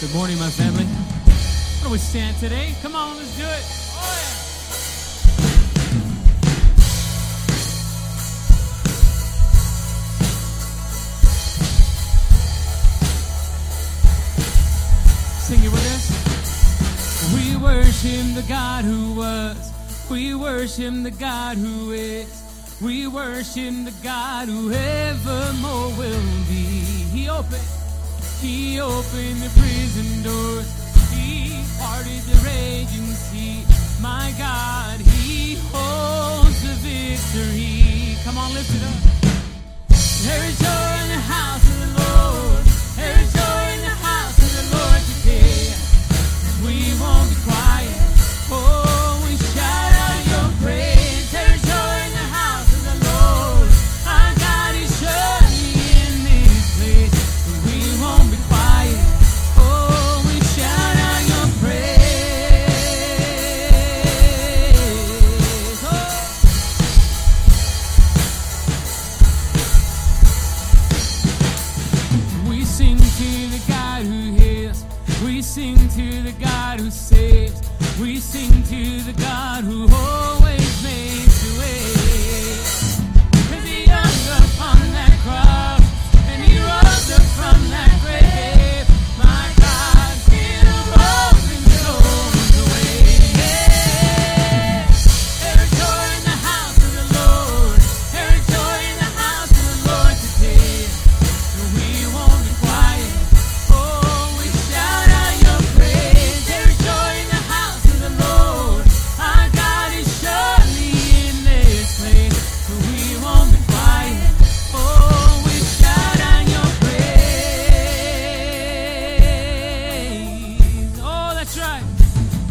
Good morning, my family. Why don't we stand today? Come on, let's do it. Sing it with us. We worship the God who was. We worship the God who is. We worship the God who evermore will be. He opened. He opened the prison doors. He parted the raging sea. My God, He holds the victory. Come on, lift it up. There is joy in the house of the Lord. There is joy in the house of the Lord today. We won't be quiet.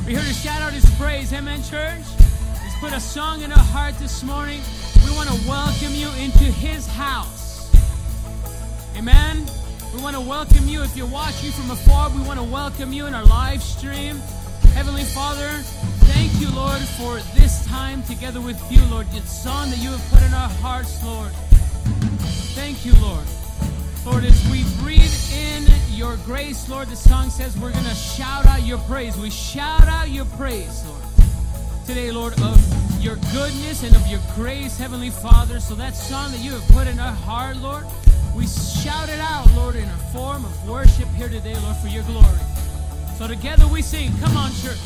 We're here to shout out his praise. Amen, church. Let's put a song in our heart this morning. We want to welcome you into his house. Amen. We want to welcome you. If you're watching from afar, we want to welcome you in our live stream. Heavenly Father, thank you, Lord, for this time together with you, Lord. The song that you have put in our hearts, Lord. Thank you, Lord. Lord, as we breathe in your grace, Lord, the song says we're going to shout out your praise. We shout out your praise, Lord today, Lord, of your goodness and of your grace, Heavenly Father. So that song that you have put in our heart, Lord, we shout it out, Lord, in a form of worship here today, Lord, for your glory. So together we sing. Come on, church.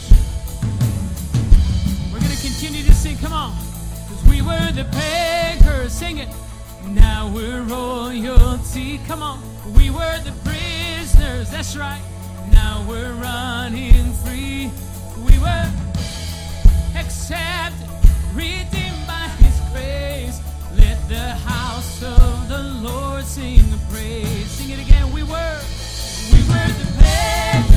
We're going to continue to sing. Come on. Because we were the beggars. Sing it. Now we're royalty. Come on. We were the prisoners. That's right. Now we're running free. We were accepted, redeemed by His grace. Let the house of the Lord sing the praise. Sing it again. We were, we were the beggars.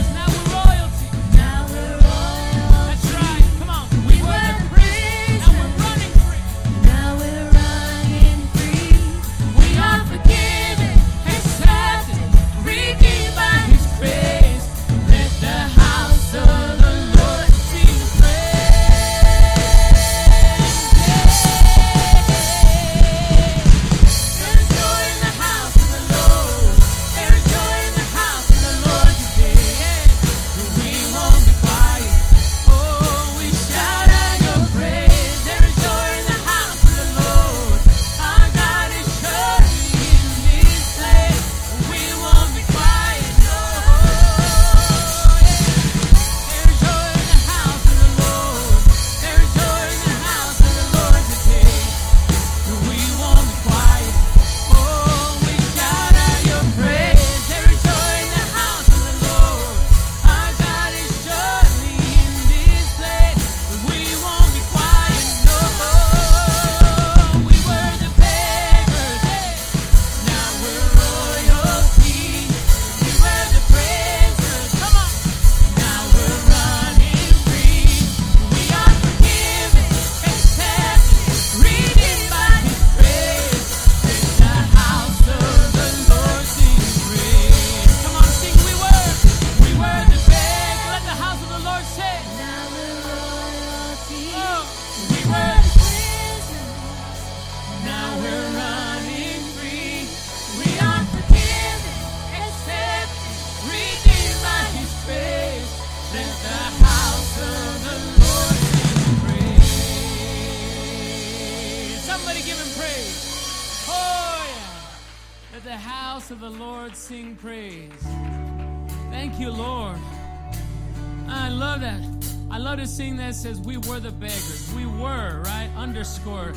says we were the beggars. We were, right? Underscore.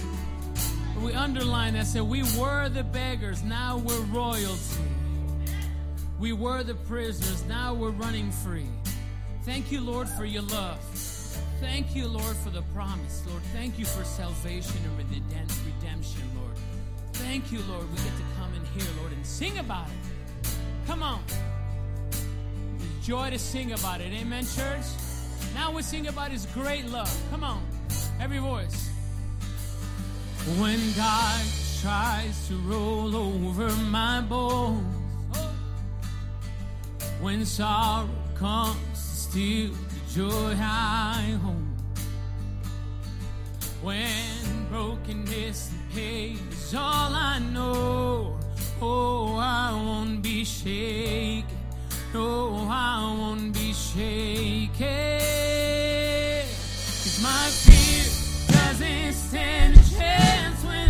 We underline that said we were the beggars. Now we're royalty. We were the prisoners. Now we're running free. Thank you, Lord, for your love. Thank you, Lord, for the promise, Lord. Thank you for salvation and redemption, Lord. Thank you, Lord. We get to come in here, Lord, and sing about it. Come on. It's joy to sing about it. Amen, church. Now we sing about his great love. Come on, every voice. When God tries to roll over my bones, oh. when sorrow comes to steal the joy I hold, when brokenness and pain is all I know, oh, I won't be shaken. No, I won't be shaken. Cause my fear doesn't stand a chance when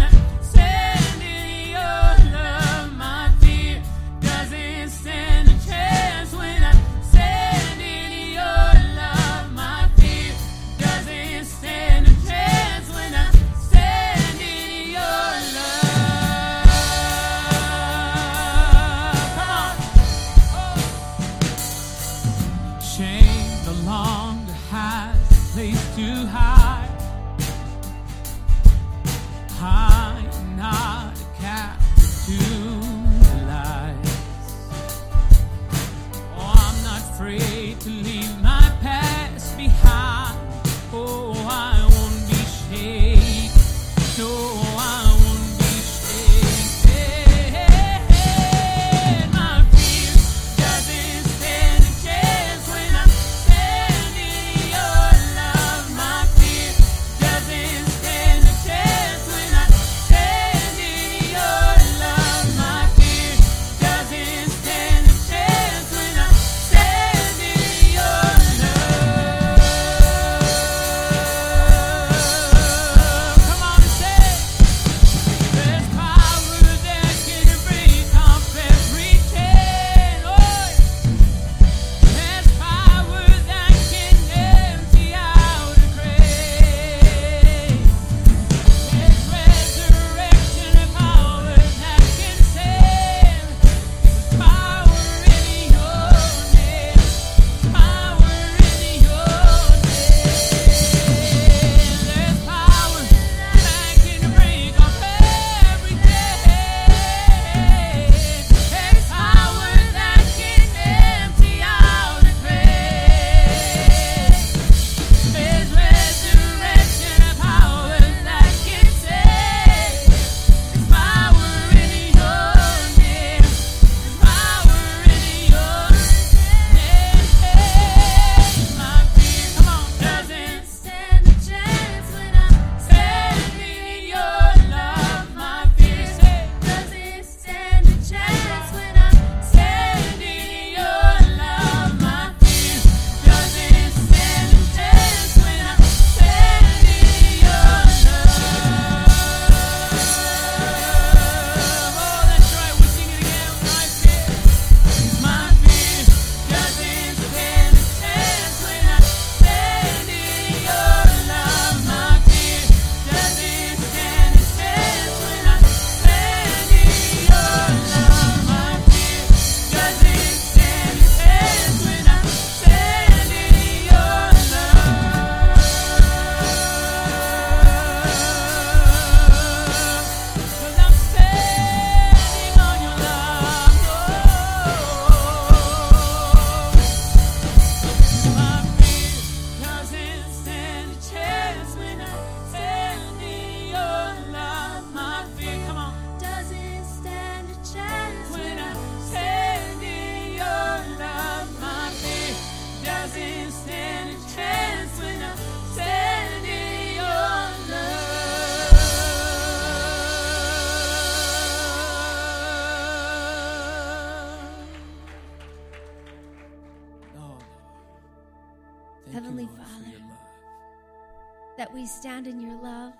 stand in your love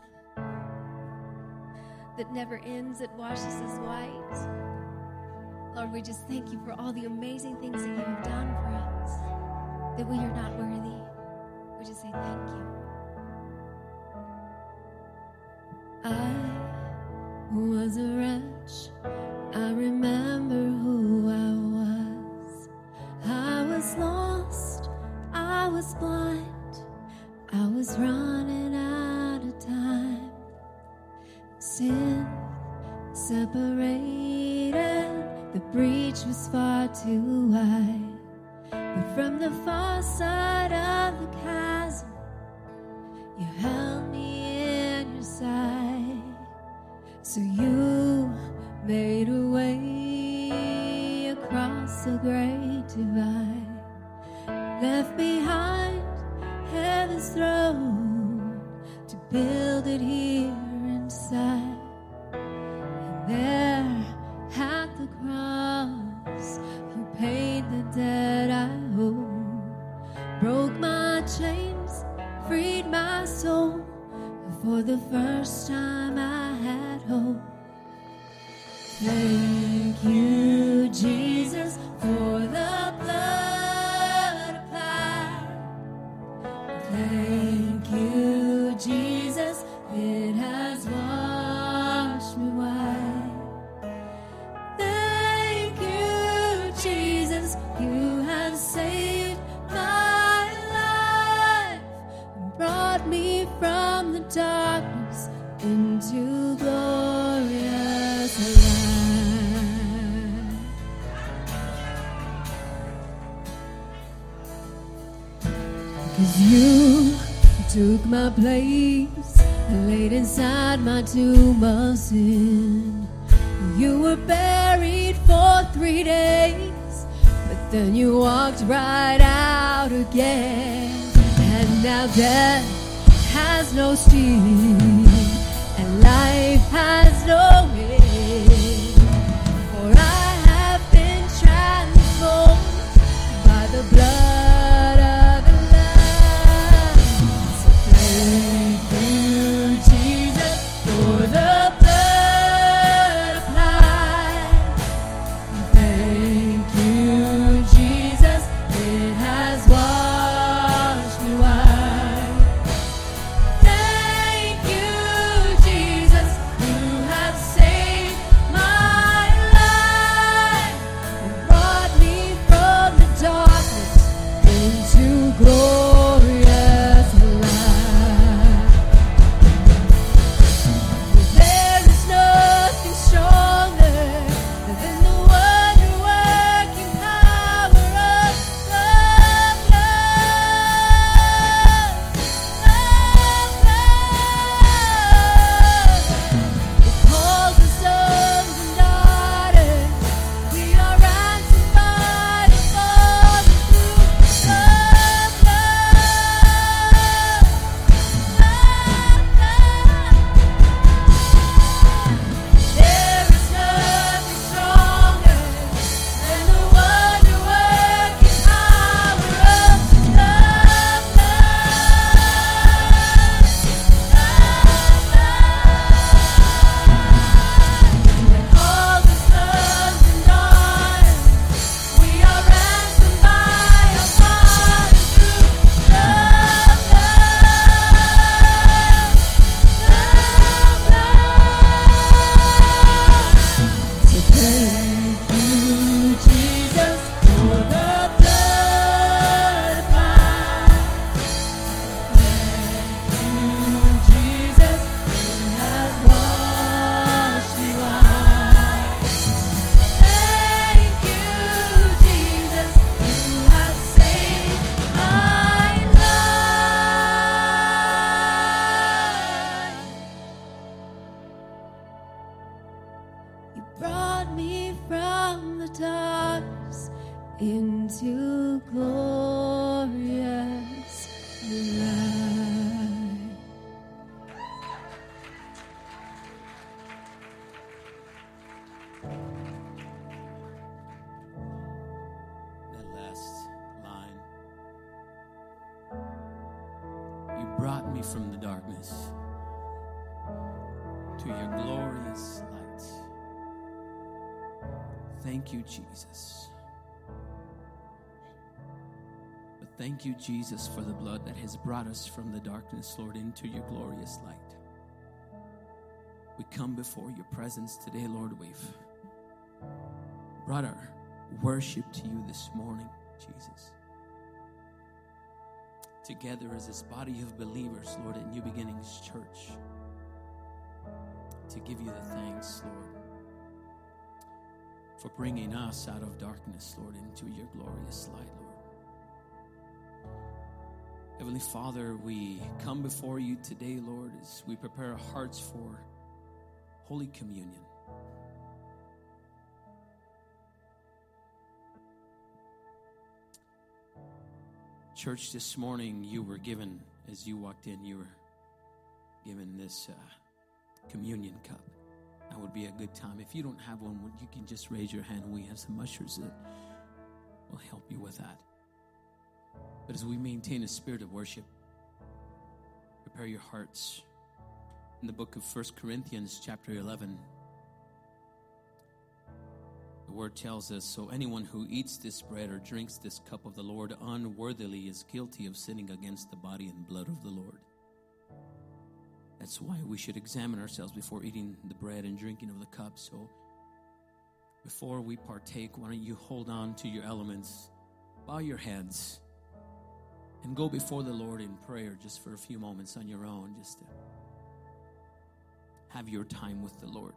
that never ends, It washes us white. Lord, we just thank you for all the amazing things that you have done for us, that we are not worthy. We just say thank you. I was a wretch. I remember who I was. I was lost. I was blind. I was running out of time. Sin separated. The breach was far too wide. But from the far side of the chasm, you held me in your sight. So you made a way across the great divide, left behind heaven's throne to build it here inside. And there at the cross, you paid the debt I owe, broke my chains, freed my soul. For the first time, I had death thank you, Jesus, for the blood that has brought us from the darkness, Lord, into your glorious light. We come before your presence today, Lord. We've brought our worship to you this morning, Jesus. Together as this body of believers, Lord, at New Beginnings Church, to give you the thanks, Lord for bringing us out of darkness, Lord, into your glorious light. Heavenly Father, we come before you today, Lord, as we prepare our hearts for Holy Communion. Church, this morning you were given, as you walked in, you were given this uh, communion cup. That would be a good time. If you don't have one, you can just raise your hand. We have some ushers that will help you with that. But as we maintain a spirit of worship, prepare your hearts. In the book of First Corinthians, chapter 11, the word tells us So anyone who eats this bread or drinks this cup of the Lord unworthily is guilty of sinning against the body and blood of the Lord. That's why we should examine ourselves before eating the bread and drinking of the cup. So before we partake, why don't you hold on to your elements, bow your heads, and go before the Lord in prayer just for a few moments on your own, just to have your time with the Lord.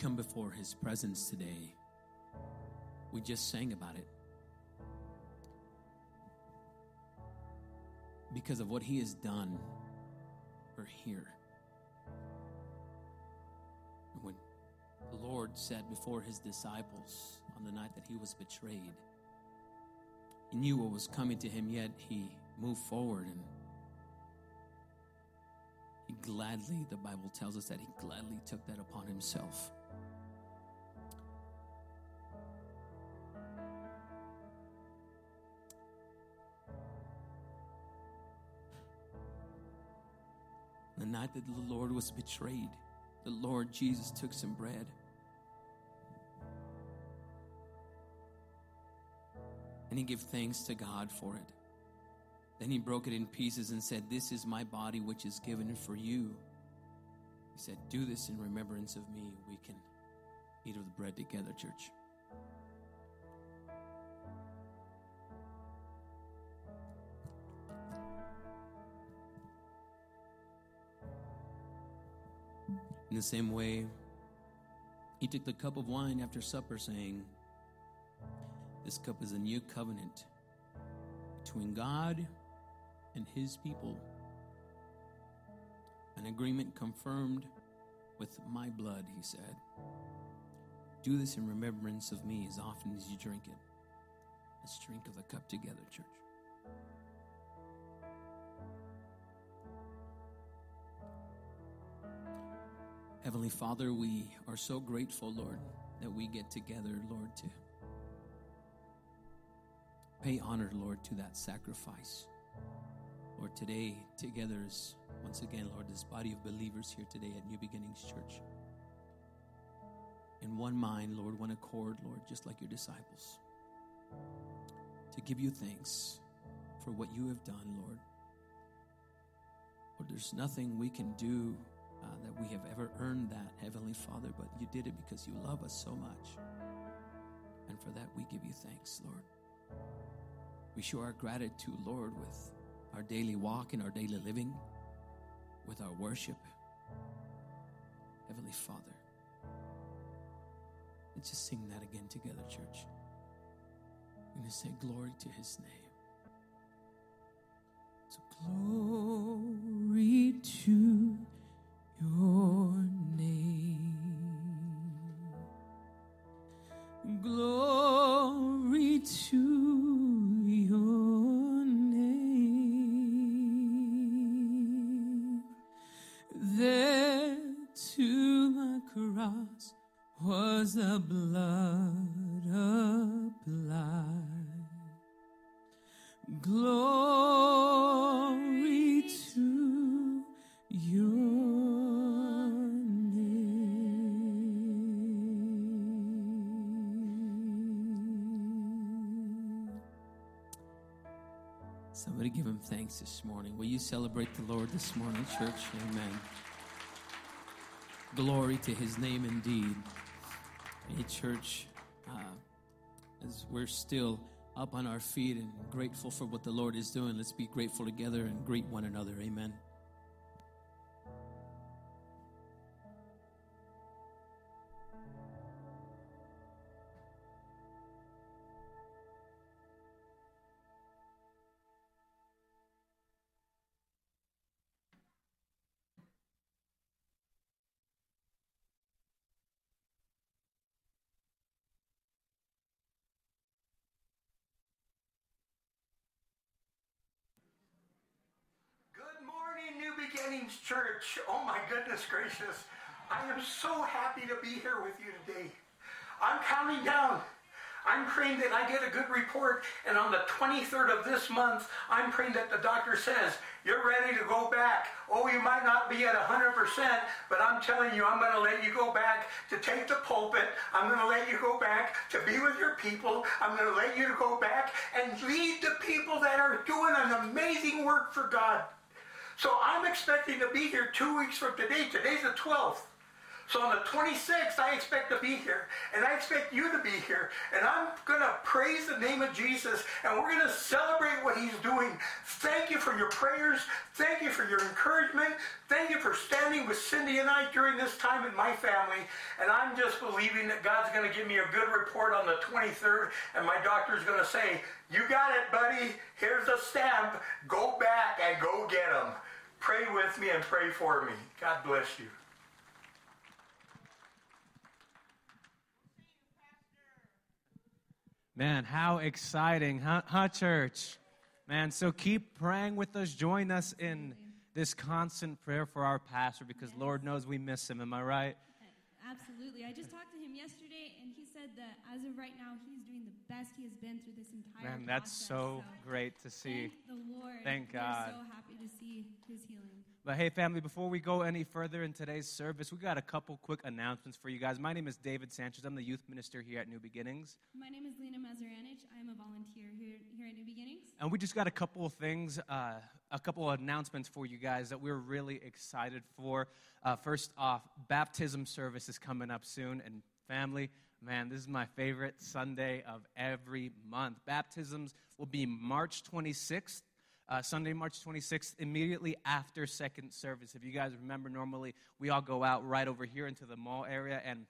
Come before his presence today. We just sang about it. Because of what he has done, we're here. When the Lord said before his disciples on the night that he was betrayed, he knew what was coming to him, yet he moved forward and he gladly, the Bible tells us that he gladly took that upon himself. Night that the Lord was betrayed, the Lord Jesus took some bread. And he gave thanks to God for it. Then he broke it in pieces and said, This is my body, which is given for you. He said, Do this in remembrance of me. We can eat of the bread together, church. In the same way, he took the cup of wine after supper, saying, This cup is a new covenant between God and his people. An agreement confirmed with my blood, he said. Do this in remembrance of me as often as you drink it. Let's drink of the cup together, church. Heavenly Father, we are so grateful, Lord, that we get together, Lord, to pay honor, Lord, to that sacrifice. Lord, today, together is once again, Lord, this body of believers here today at New Beginnings Church. In one mind, Lord, one accord, Lord, just like your disciples. To give you thanks for what you have done, Lord. Lord, there's nothing we can do uh, that we have ever earned that, Heavenly Father, but you did it because you love us so much. And for that, we give you thanks, Lord. We show our gratitude, Lord, with our daily walk and our daily living, with our worship. Heavenly Father. Let's just sing that again together, church. We're going to say glory to his name. So, glory to your name. Glory to your name. There to my cross was the blood applied. Glory. Somebody give him thanks this morning. Will you celebrate the Lord this morning, church? Amen. Glory to his name indeed. Hey, church, uh, as we're still up on our feet and grateful for what the Lord is doing, let's be grateful together and greet one another. Amen. Church. Oh my goodness gracious. I am so happy to be here with you today. I'm counting down. I'm praying that I get a good report, and on the 23rd of this month, I'm praying that the doctor says, You're ready to go back. Oh, you might not be at 100%, but I'm telling you, I'm going to let you go back to take the pulpit. I'm going to let you go back to be with your people. I'm going to let you go back and lead the people that are doing an amazing work for God. So I'm expecting to be here two weeks from today. Today's the 12th. So on the 26th, I expect to be here. And I expect you to be here. And I'm going to praise the name of Jesus. And we're going to celebrate what he's doing. Thank you for your prayers. Thank you for your encouragement. Thank you for standing with Cindy and I during this time in my family. And I'm just believing that God's going to give me a good report on the 23rd. And my doctor's going to say, You got it, buddy. Here's a stamp. Go back and go get them. Pray with me and pray for me. God bless you. Man, how exciting, huh, huh, church? Man, so keep praying with us. Join us in this constant prayer for our pastor because Lord knows we miss him. Am I right? Absolutely. I just talked to him yesterday, and he said that as of right now, he's doing the best he has been through this entire Man, that's process. so great to see. Thank the Lord. Thank God. We're so happy to see his healing. But hey, family, before we go any further in today's service, we got a couple quick announcements for you guys. My name is David Sanchez. I'm the youth minister here at New Beginnings. My name is Lena Mazaranich. I am a volunteer here, here at New Beginnings. And we just got a couple of things, uh, a couple of announcements for you guys that we're really excited for. Uh, first off, baptism service is coming up soon. And family, man, this is my favorite Sunday of every month. Baptisms will be March 26th. Uh, Sunday, March 26th, immediately after second service. If you guys remember, normally we all go out right over here into the mall area, and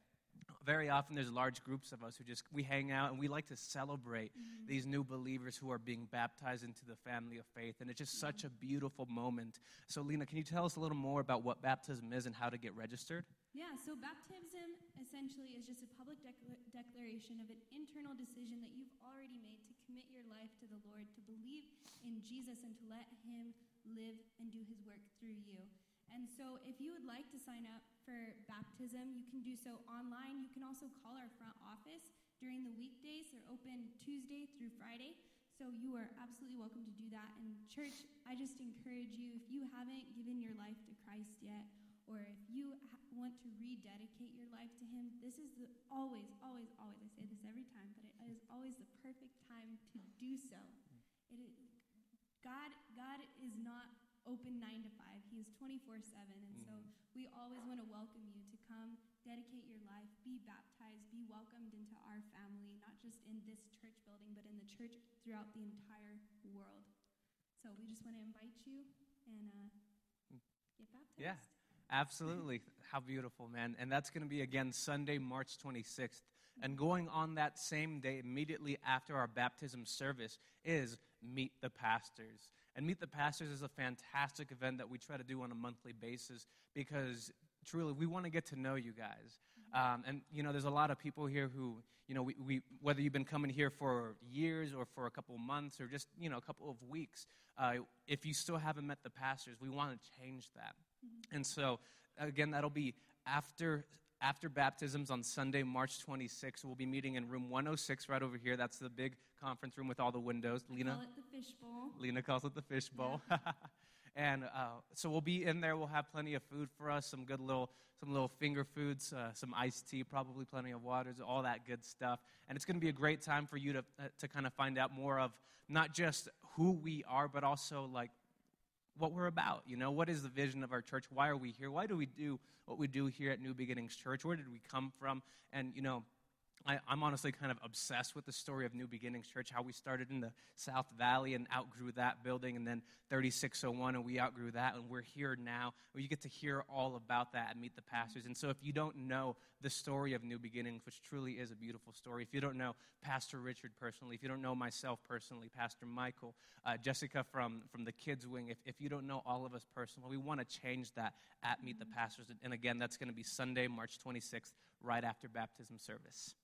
very often there's large groups of us who just we hang out and we like to celebrate these new believers who are being baptized into the family of faith and it's just such a beautiful moment so lena can you tell us a little more about what baptism is and how to get registered Yeah, so baptism essentially is just a public decla- declaration of an internal decision that you've already made to commit your life to the Lord, to believe in Jesus, and to let Him live and do His work through you. And so, if you would like to sign up for baptism, you can do so online. You can also call our front office during the weekdays. They're open Tuesday through Friday. So, you are absolutely welcome to do that. And, church, I just encourage you if you haven't given your life to Christ yet, or if you want to rededicate your life to Him, this is the, always, always, always, I say this every time, but it is always the perfect time to do so. It is, God, God is not open nine to five. He is 24 7. And so we always want to welcome you to come, dedicate your life, be baptized, be welcomed into our family, not just in this church building, but in the church throughout the entire world. So we just want to invite you and uh, get baptized. Yeah. Absolutely. How beautiful, man. And that's going to be again Sunday, March 26th. And going on that same day, immediately after our baptism service, is Meet the Pastors. And Meet the Pastors is a fantastic event that we try to do on a monthly basis because truly we want to get to know you guys. Um, and, you know, there's a lot of people here who, you know, we, we, whether you've been coming here for years or for a couple months or just, you know, a couple of weeks, uh, if you still haven't met the pastors, we want to change that. And so, again, that'll be after after baptisms on Sunday, March 26th. We'll be meeting in room 106 right over here. That's the big conference room with all the windows. Lena, Call it the fishbowl. Lena calls it the fishbowl. and uh, so we'll be in there. We'll have plenty of food for us, some good little, some little finger foods, uh, some iced tea, probably plenty of waters, all that good stuff. And it's going to be a great time for you to uh, to kind of find out more of not just who we are, but also like what we're about. You know, what is the vision of our church? Why are we here? Why do we do what we do here at New Beginnings Church? Where did we come from? And you know I, am honestly kind of obsessed with the story of New Beginnings Church, how we started in the South Valley and outgrew that building, and then 3601, and we outgrew that, and we're here now. Where you get to hear all about that and meet the pastors. And so, if you don't know the story of New Beginnings, which truly is a beautiful story, if you don't know Pastor Richard personally, if you don't know myself personally, Pastor Michael, uh, Jessica from, from the kids' wing, if, if you don't know all of us personally, we want to change that at Meet the Pastors. And again, that's going to be Sunday, March 26th, right after baptism service.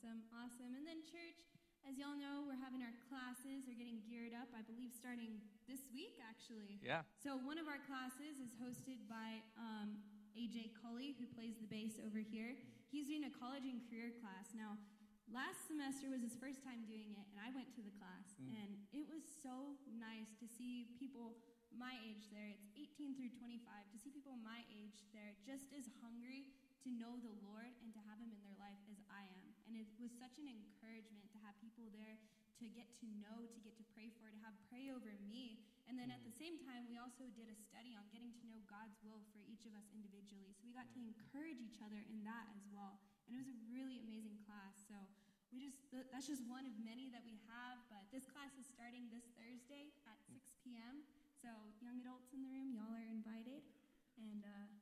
Awesome, awesome. And then, church, as y'all know, we're having our classes are getting geared up, I believe, starting this week, actually. Yeah. So, one of our classes is hosted by um, AJ Cully, who plays the bass over here. He's doing a college and career class. Now, last semester was his first time doing it, and I went to the class, mm. and it was so nice to see people my age there. It's 18 through 25. To see people my age there just as hungry to know the Lord and to have Him in their life as I am. And it was such an encouragement to have people there to get to know, to get to pray for, to have pray over me. And then at the same time, we also did a study on getting to know God's will for each of us individually. So we got to encourage each other in that as well. And it was a really amazing class. So we just that's just one of many that we have. But this class is starting this Thursday at 6 p.m. So young adults in the room, y'all are invited. And uh,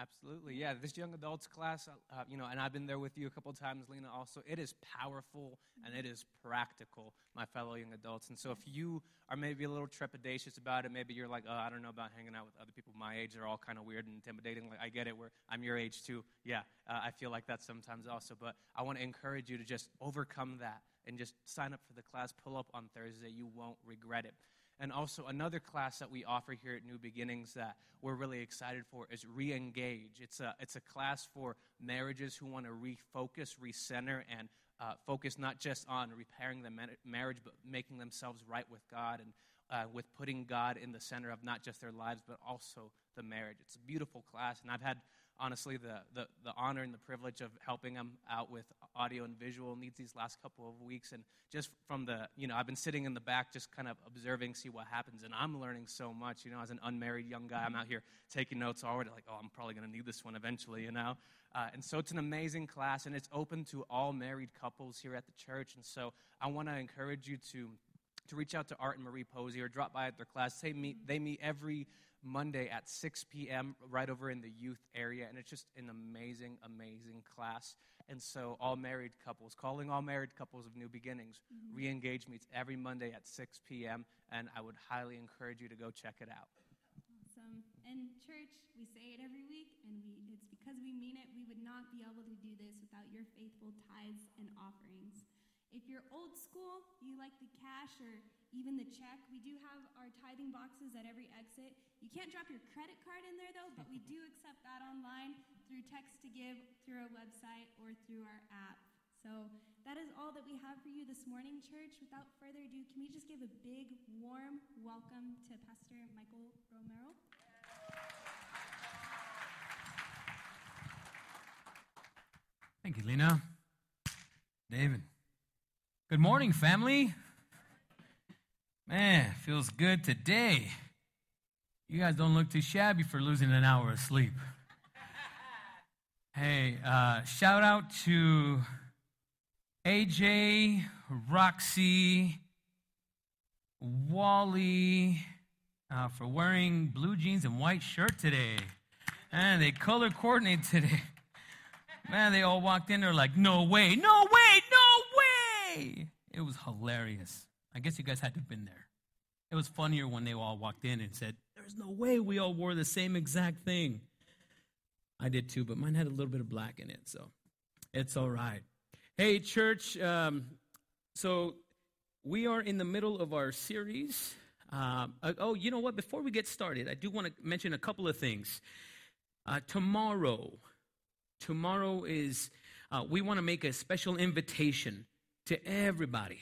Absolutely, yeah. This young adults class, uh, you know, and I've been there with you a couple times, Lena. Also, it is powerful and it is practical, my fellow young adults. And so, if you are maybe a little trepidatious about it, maybe you're like, oh, I don't know about hanging out with other people my age. They're all kind of weird and intimidating. Like, I get it. Where I'm your age too. Yeah, uh, I feel like that sometimes also. But I want to encourage you to just overcome that and just sign up for the class. Pull up on Thursday. You won't regret it. And also, another class that we offer here at New Beginnings that we're really excited for is Re Engage. It's a, it's a class for marriages who want to refocus, recenter, and uh, focus not just on repairing the marriage, but making themselves right with God and uh, with putting God in the center of not just their lives, but also the marriage. It's a beautiful class, and I've had honestly the, the, the honor and the privilege of helping them out with audio and visual needs these last couple of weeks. And just from the, you know, I've been sitting in the back just kind of observing, see what happens. And I'm learning so much, you know, as an unmarried young guy, I'm out here taking notes already, like, oh, I'm probably going to need this one eventually, you know. Uh, and so it's an amazing class, and it's open to all married couples here at the church. And so I want to encourage you to to reach out to Art and Marie Posey or drop by at their class. They meet, they meet every Monday at 6 p.m. right over in the youth area, and it's just an amazing, amazing class. And so, all married couples, calling all married couples of New Beginnings, mm-hmm. re engage meets every Monday at 6 p.m., and I would highly encourage you to go check it out. Awesome. And, church, we say it every week, and we, it's because we mean it. We would not be able to do this without your faithful tithes and offerings. If you're old school, you like the cash or even the check, we do have our tithing boxes at every exit. You can't drop your credit card in there though, but we do accept that online through text to give, through our website, or through our app. So that is all that we have for you this morning, church. Without further ado, can we just give a big, warm welcome to Pastor Michael Romero? Thank you, Lena. David. Good morning, family. Man, feels good today. You guys don't look too shabby for losing an hour of sleep. hey, uh, shout out to AJ, Roxy, Wally uh, for wearing blue jeans and white shirt today. And they color coordinate today. Man, they all walked in there like, no way, no way, no way. it was hilarious. I guess you guys had to have been there. It was funnier when they all walked in and said, There's no way we all wore the same exact thing. I did too, but mine had a little bit of black in it, so it's all right. Hey, church. Um, so we are in the middle of our series. Uh, oh, you know what? Before we get started, I do want to mention a couple of things. Uh, tomorrow, tomorrow is, uh, we want to make a special invitation to everybody,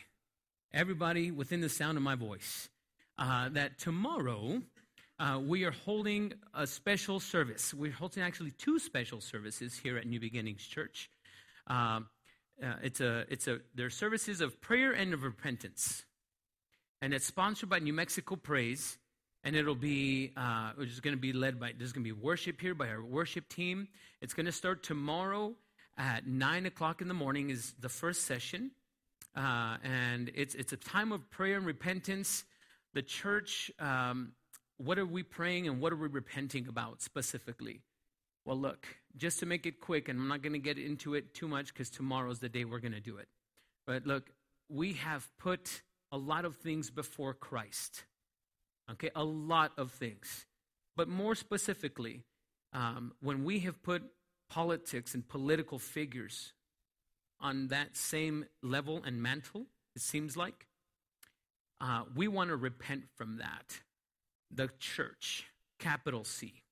everybody within the sound of my voice, uh, that tomorrow uh, we are holding a special service. We're holding actually two special services here at New Beginnings Church. Um, uh, it's a, it's a, they're services of prayer and of repentance. And it's sponsored by New Mexico Praise. And it'll be, uh, is going to be led by, there's going to be worship here by our worship team. It's going to start tomorrow at 9 o'clock in the morning is the first session. Uh, and it's, it's a time of prayer and repentance. The church um, what are we praying and what are we repenting about specifically? Well, look, just to make it quick, and I'm not going to get into it too much because tomorrow's the day we're going to do it. But look, we have put a lot of things before Christ. Okay, a lot of things. But more specifically, um, when we have put politics and political figures on that same level and mantle, it seems like, uh, we want to repent from that the church, capital C,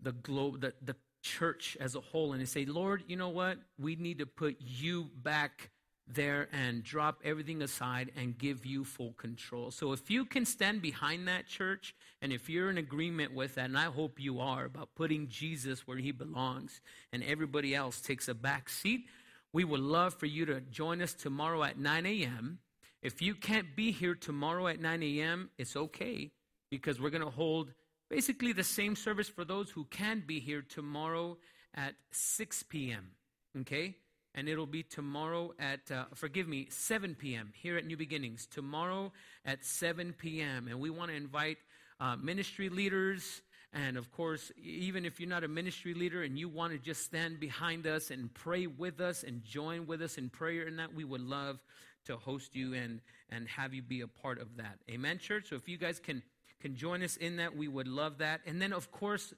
the globe, the, the church as a whole, and say, Lord, you know what? We need to put you back there and drop everything aside and give you full control. So if you can stand behind that church, and if you're in agreement with that, and I hope you are, about putting Jesus where he belongs and everybody else takes a back seat, we would love for you to join us tomorrow at 9 a.m. If you can't be here tomorrow at 9 a.m., it's okay because we're going to hold basically the same service for those who can be here tomorrow at 6 p.m. Okay? And it'll be tomorrow at, uh, forgive me, 7 p.m. here at New Beginnings. Tomorrow at 7 p.m. And we want to invite uh, ministry leaders. And of course, even if you're not a ministry leader and you want to just stand behind us and pray with us and join with us in prayer and that, we would love to host you and, and have you be a part of that. Amen, church? So if you guys can can join us in that, we would love that. And then, of course,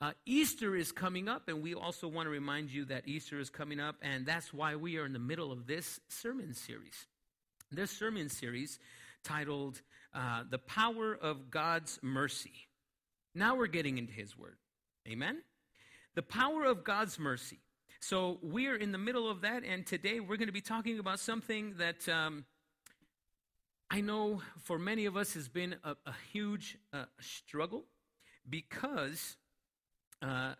uh, Easter is coming up, and we also want to remind you that Easter is coming up, and that's why we are in the middle of this sermon series. This sermon series titled uh, The Power of God's Mercy. Now we're getting into His Word. Amen? The power of God's mercy. So we are in the middle of that, and today we're going to be talking about something that. Um, I know for many of us has been a, a huge uh, struggle because uh,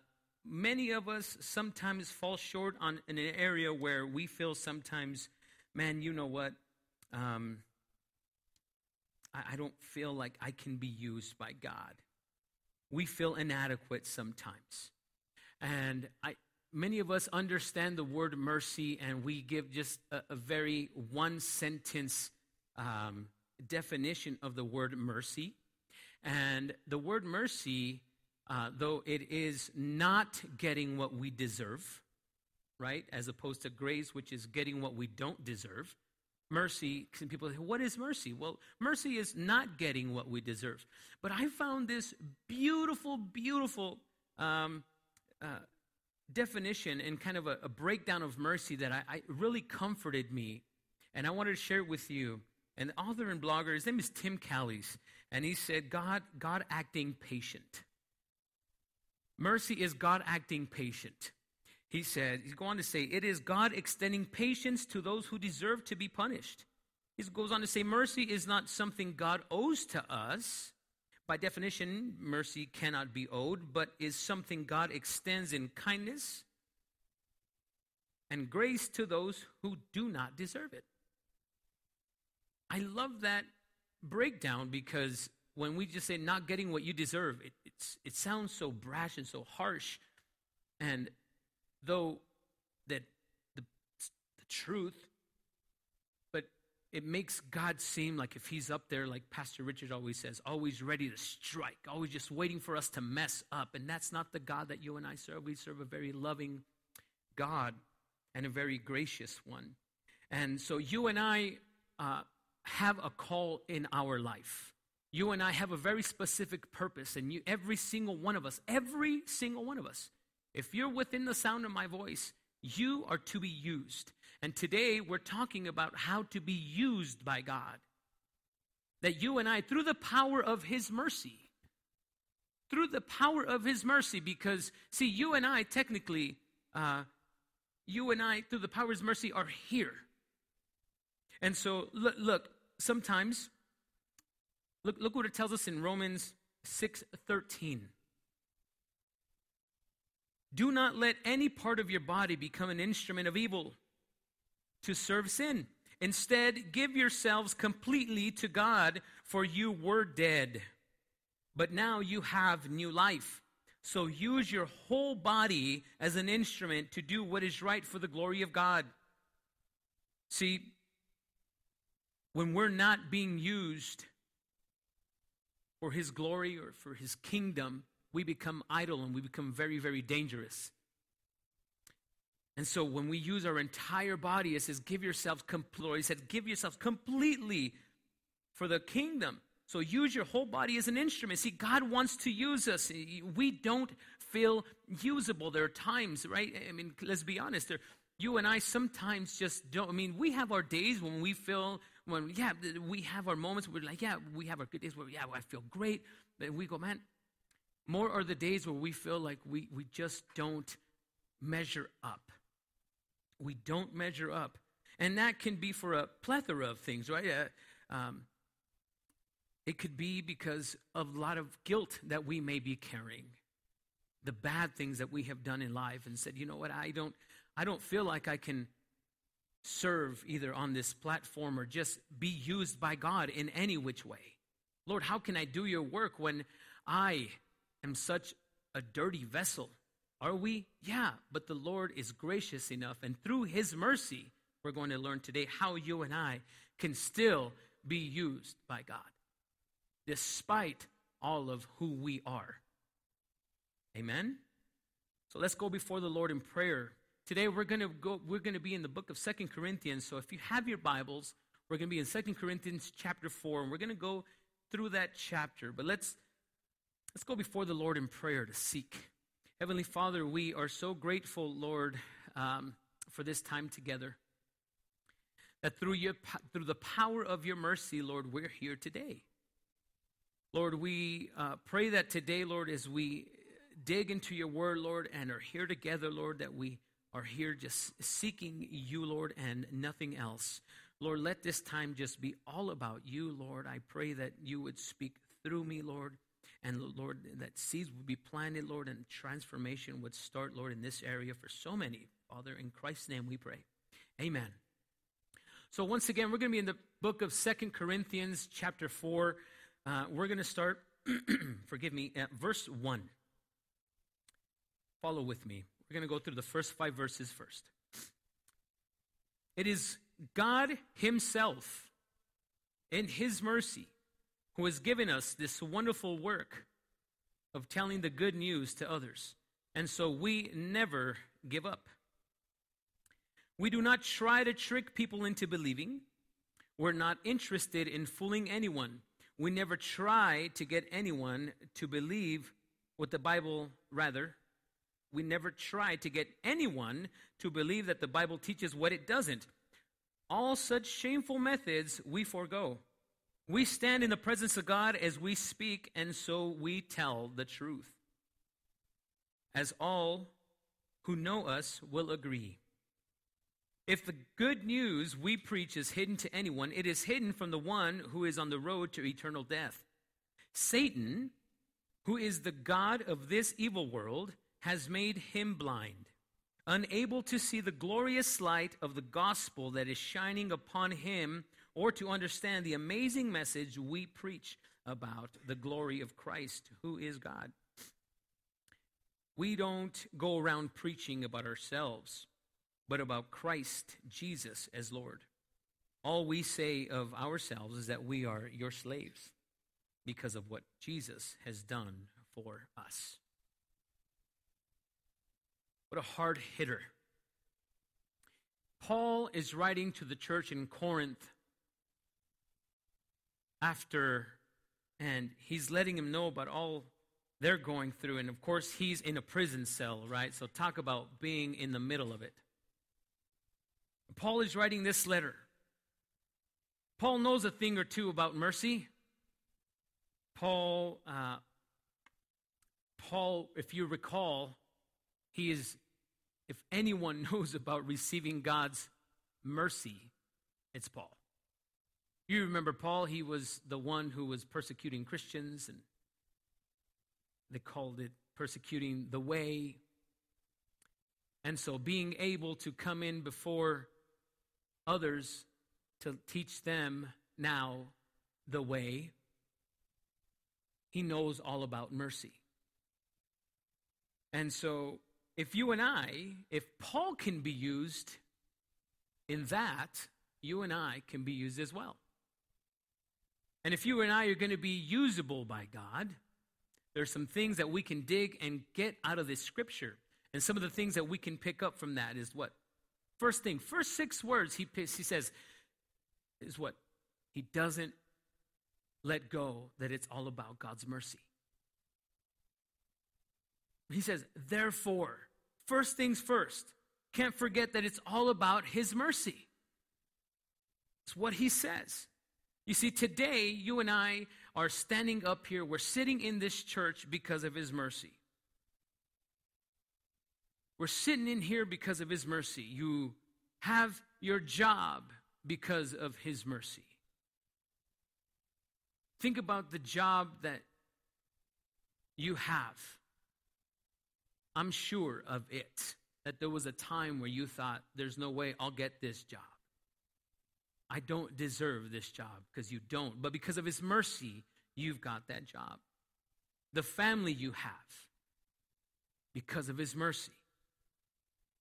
many of us sometimes fall short on in an area where we feel sometimes, man, you know what? Um, I, I don't feel like I can be used by God. We feel inadequate sometimes. And I, many of us understand the word mercy and we give just a, a very one sentence um, definition of the word mercy. And the word mercy, uh, though it is not getting what we deserve, right, as opposed to grace, which is getting what we don't deserve. Mercy, some people say, what is mercy? Well, mercy is not getting what we deserve. But I found this beautiful, beautiful um, uh, definition and kind of a, a, breakdown of mercy that I, I really comforted me. And I wanted to share it with you. An author and blogger, his name is Tim Challies, and he said, God, God acting patient. Mercy is God acting patient. He said, he's going on to say, it is God extending patience to those who deserve to be punished. He goes on to say, mercy is not something God owes to us. By definition, mercy cannot be owed, but is something God extends in kindness and grace to those who do not deserve it. I love that breakdown because when we just say not getting what you deserve, it, it sounds so brash and so harsh. And though that the, the truth, but it makes God seem like if he's up there, like Pastor Richard always says, always ready to strike, always just waiting for us to mess up. And that's not the God that you and I serve. We serve a very loving God and a very gracious one. And so you and I uh, have a call in our life. You and I have a very specific purpose, and you, every single one of us, every single one of us, if you're within the sound of my voice, you are to be used. And today we're talking about how to be used by God. That you and I, through the power of His mercy, through the power of His mercy, because, see, you and I technically, uh, you and I, through the power of His mercy, are here. And so, look, look sometimes, look, look what it tells us in Romans 6 13. Do not let any part of your body become an instrument of evil to serve sin. Instead, give yourselves completely to God, for you were dead. But now you have new life. So use your whole body as an instrument to do what is right for the glory of God. See, when we're not being used for His glory or for His kingdom, we become idle and we become very, very dangerous. And so when we use our entire body, it says, give yourselves, he said, give yourselves completely for the kingdom. So use your whole body as an instrument. See, God wants to use us. We don't feel usable. There are times, right? I mean, let's be honest. There, you and I sometimes just don't. I mean, we have our days when we feel, when, yeah, we have our moments we're like, yeah, we have our good days where, yeah, I feel great. And we go, man, more are the days where we feel like we, we just don't measure up we don't measure up. And that can be for a plethora of things, right? Uh, um, it could be because of a lot of guilt that we may be carrying, the bad things that we have done in life, and said, you know what, I don't, I don't feel like I can serve either on this platform or just be used by God in any which way. Lord, how can I do your work when I am such a dirty vessel? Are we? Yeah, but the Lord is gracious enough, and through His mercy, we're going to learn today how you and I can still be used by God, despite all of who we are. Amen? So let's go before the Lord in prayer. Today we're going to go we're going to be in the book of Second Corinthians. So if you have your Bibles, we're going to be in Second Corinthians chapter 4 and we're going to go through that chapter. But let's let's go before the Lord in prayer to seek Heavenly Father, we are so grateful, Lord, um, for this time together. That through, your, through the power of your mercy, Lord, we're here today. Lord, we uh, pray that today, Lord, as we dig into your word, Lord, and are here together, Lord, that we are here just seeking you, Lord, and nothing else. Lord, let this time just be all about you, Lord. I pray that you would speak through me, Lord. And Lord, that seeds would be planted, Lord, and transformation would start, Lord, in this area for so many. Father, in Christ's name we pray. Amen. So once again, we're going to be in the book of Second Corinthians, chapter 4. Uh, we're going to start, forgive me, at verse 1. Follow with me. We're going to go through the first five verses first. It is God Himself, in His mercy, who has given us this wonderful work of telling the good news to others. And so we never give up. We do not try to trick people into believing. We're not interested in fooling anyone. We never try to get anyone to believe what the Bible, rather, we never try to get anyone to believe that the Bible teaches what it doesn't. All such shameful methods we forego. We stand in the presence of God as we speak, and so we tell the truth. As all who know us will agree. If the good news we preach is hidden to anyone, it is hidden from the one who is on the road to eternal death. Satan, who is the God of this evil world, has made him blind, unable to see the glorious light of the gospel that is shining upon him or to understand the amazing message we preach about the glory of Christ, who is God. We don't go around preaching about ourselves, but about Christ Jesus as Lord. All we say of ourselves is that we are your slaves because of what Jesus has done for us. What a hard hitter. Paul is writing to the church in Corinth after, and he's letting him know about all they're going through. And of course, he's in a prison cell, right? So, talk about being in the middle of it. Paul is writing this letter. Paul knows a thing or two about mercy. Paul, uh, Paul, if you recall, he is if anyone knows about receiving God's mercy, it's Paul. You remember Paul, he was the one who was persecuting Christians, and they called it persecuting the way. And so, being able to come in before others to teach them now the way, he knows all about mercy. And so, if you and I, if Paul can be used in that, you and I can be used as well. And if you and I are going to be usable by God, there's some things that we can dig and get out of this scripture. And some of the things that we can pick up from that is what? First thing, first six words he, he says is what? He doesn't let go that it's all about God's mercy. He says, therefore, first things first, can't forget that it's all about His mercy. It's what He says. You see, today, you and I are standing up here. We're sitting in this church because of His mercy. We're sitting in here because of His mercy. You have your job because of His mercy. Think about the job that you have. I'm sure of it, that there was a time where you thought, there's no way I'll get this job. I don't deserve this job because you don't. But because of His mercy, you've got that job. The family you have, because of His mercy.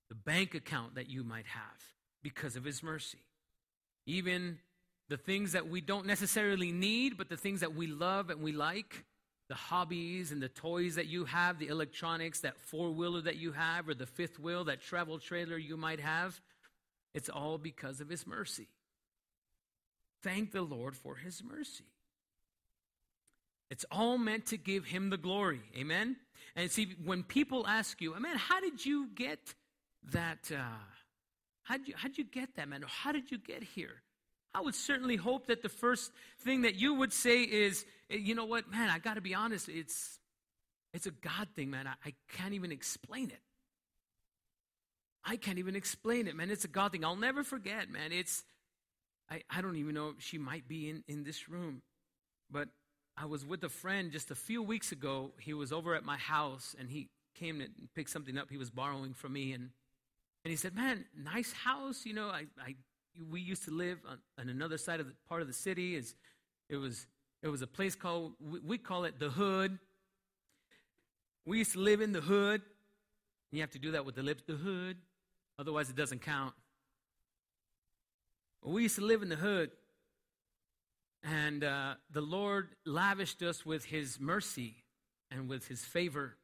The bank account that you might have, because of His mercy. Even the things that we don't necessarily need, but the things that we love and we like, the hobbies and the toys that you have, the electronics, that four wheeler that you have, or the fifth wheel, that travel trailer you might have, it's all because of His mercy. Thank the Lord for His mercy. It's all meant to give Him the glory. Amen? And see, when people ask you, man, how did you get that? Uh, how did you, how'd you get that, man? How did you get here? I would certainly hope that the first thing that you would say is, you know what, man, I got to be honest, it's, it's a God thing, man. I, I can't even explain it. I can't even explain it, man. It's a God thing. I'll never forget, man. It's, I, I don't even know she might be in, in this room, but I was with a friend just a few weeks ago. He was over at my house and he came and picked something up he was borrowing from me. And, and he said, Man, nice house. You know, I, I we used to live on, on another side of the part of the city. Is it was it was a place called we, we call it the hood. We used to live in the hood. You have to do that with the lips, the hood, otherwise it doesn't count. We used to live in the hood, and uh, the Lord lavished us with His mercy and with His favor,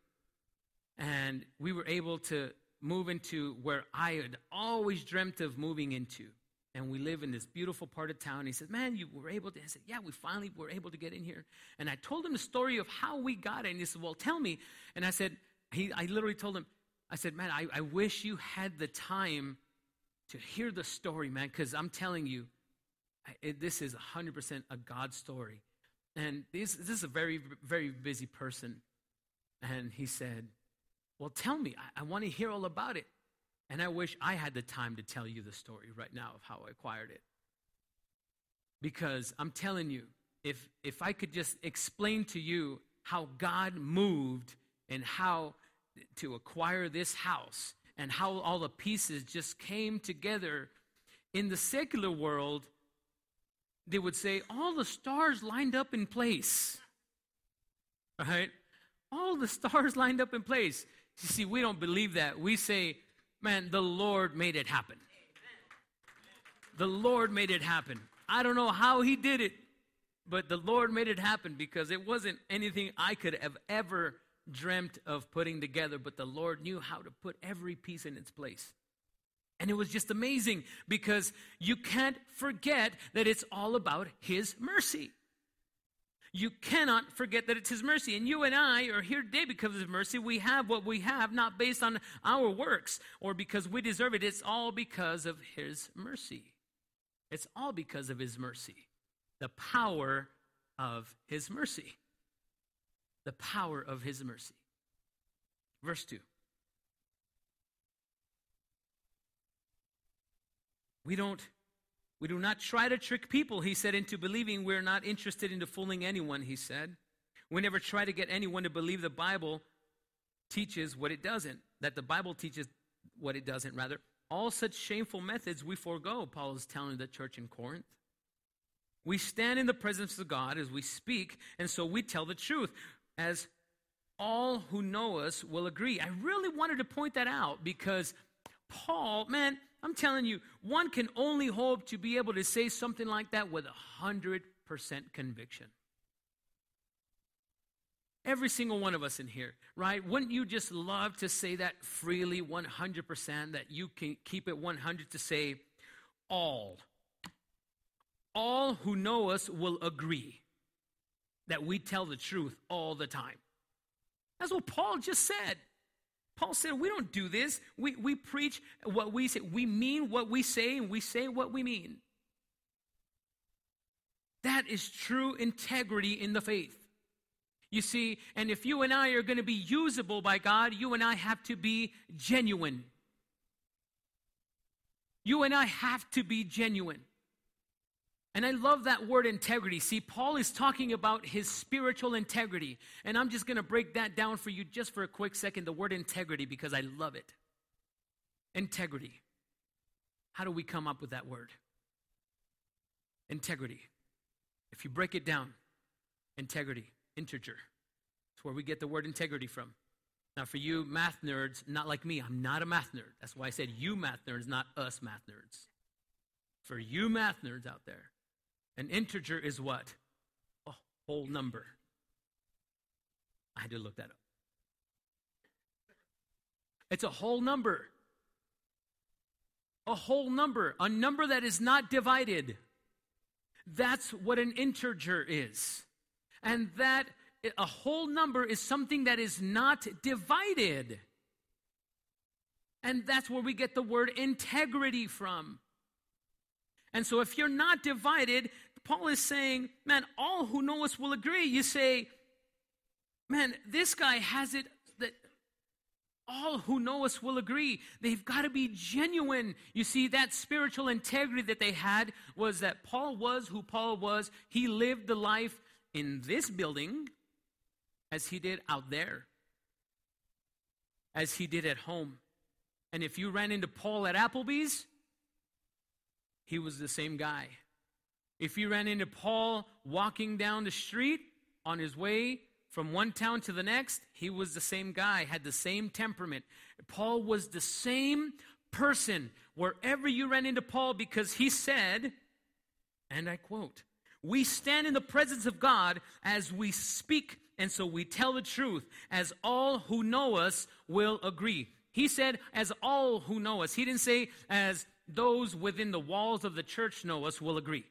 and we were able to move into where I had always dreamt of moving into and we live in this beautiful part of town. He said, Man, you were able to. I said, Yeah, we finally were able to get in here. And I told him the story of how we got it. And he said, Well, tell me. And I said, he, I literally told him, I said, Man, I, I wish you had the time to hear the story, man, because I'm telling you, it, this is 100% a God story. And this, this is a very, very busy person. And he said, Well, tell me. I, I want to hear all about it. And I wish I had the time to tell you the story right now of how I acquired it. Because I'm telling you, if, if I could just explain to you how God moved and how to acquire this house and how all the pieces just came together in the secular world, they would say all the stars lined up in place. Right? All the stars lined up in place. You see, we don't believe that. We say Man, the Lord made it happen. The Lord made it happen. I don't know how He did it, but the Lord made it happen because it wasn't anything I could have ever dreamt of putting together, but the Lord knew how to put every piece in its place. And it was just amazing because you can't forget that it's all about His mercy. You cannot forget that it's His mercy. And you and I are here today because of mercy. We have what we have, not based on our works or because we deserve it. It's all because of His mercy. It's all because of His mercy. The power of His mercy. The power of His mercy. Verse 2. We don't we do not try to trick people, he said, into believing we're not interested in fooling anyone, he said. We never try to get anyone to believe the Bible teaches what it doesn't, that the Bible teaches what it doesn't, rather. All such shameful methods we forego, Paul is telling the church in Corinth. We stand in the presence of God as we speak, and so we tell the truth, as all who know us will agree. I really wanted to point that out because Paul, man, I'm telling you, one can only hope to be able to say something like that with 100% conviction. Every single one of us in here, right? Wouldn't you just love to say that freely, 100%, that you can keep it 100 to say, all, all who know us will agree that we tell the truth all the time. That's what Paul just said. Paul said, We don't do this. We, we preach what we say. We mean what we say, and we say what we mean. That is true integrity in the faith. You see, and if you and I are going to be usable by God, you and I have to be genuine. You and I have to be genuine. And I love that word integrity. See, Paul is talking about his spiritual integrity. And I'm just going to break that down for you just for a quick second the word integrity because I love it. Integrity. How do we come up with that word? Integrity. If you break it down, integrity, integer. It's where we get the word integrity from. Now, for you math nerds, not like me, I'm not a math nerd. That's why I said you math nerds, not us math nerds. For you math nerds out there, an integer is what? A whole number. I had to look that up. It's a whole number. A whole number. A number that is not divided. That's what an integer is. And that a whole number is something that is not divided. And that's where we get the word integrity from. And so if you're not divided, Paul is saying, man, all who know us will agree. You say, man, this guy has it that all who know us will agree. They've got to be genuine. You see, that spiritual integrity that they had was that Paul was who Paul was. He lived the life in this building as he did out there, as he did at home. And if you ran into Paul at Applebee's, he was the same guy. If you ran into Paul walking down the street on his way from one town to the next, he was the same guy, had the same temperament. Paul was the same person wherever you ran into Paul because he said, and I quote, We stand in the presence of God as we speak, and so we tell the truth, as all who know us will agree. He said, as all who know us. He didn't say, as those within the walls of the church know us will agree.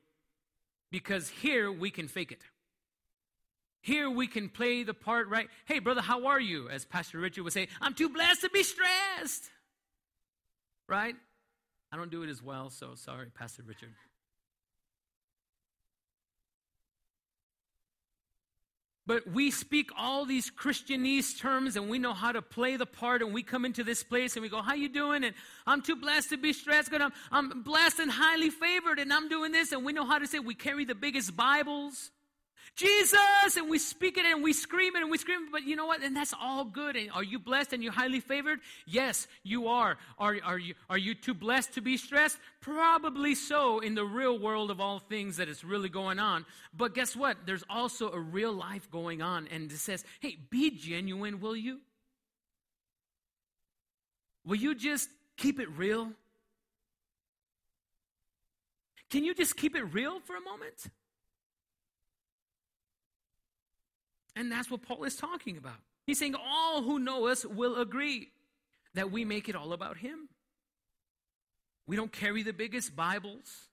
Because here we can fake it. Here we can play the part right. Hey, brother, how are you? As Pastor Richard would say, I'm too blessed to be stressed. Right? I don't do it as well, so sorry, Pastor Richard. But we speak all these Christianese terms and we know how to play the part and we come into this place and we go, how you doing? And I'm too blessed to be stressed. God, I'm, I'm blessed and highly favored and I'm doing this. And we know how to say we carry the biggest Bibles. Jesus, and we speak it and we scream it and we scream but you know what? And that's all good. And are you blessed and you're highly favored? Yes, you are. Are, are, you, are you too blessed to be stressed? Probably so in the real world of all things that is really going on. But guess what? There's also a real life going on. And it says, hey, be genuine, will you? Will you just keep it real? Can you just keep it real for a moment? And that's what Paul is talking about. He's saying all who know us will agree that we make it all about him. We don't carry the biggest Bibles.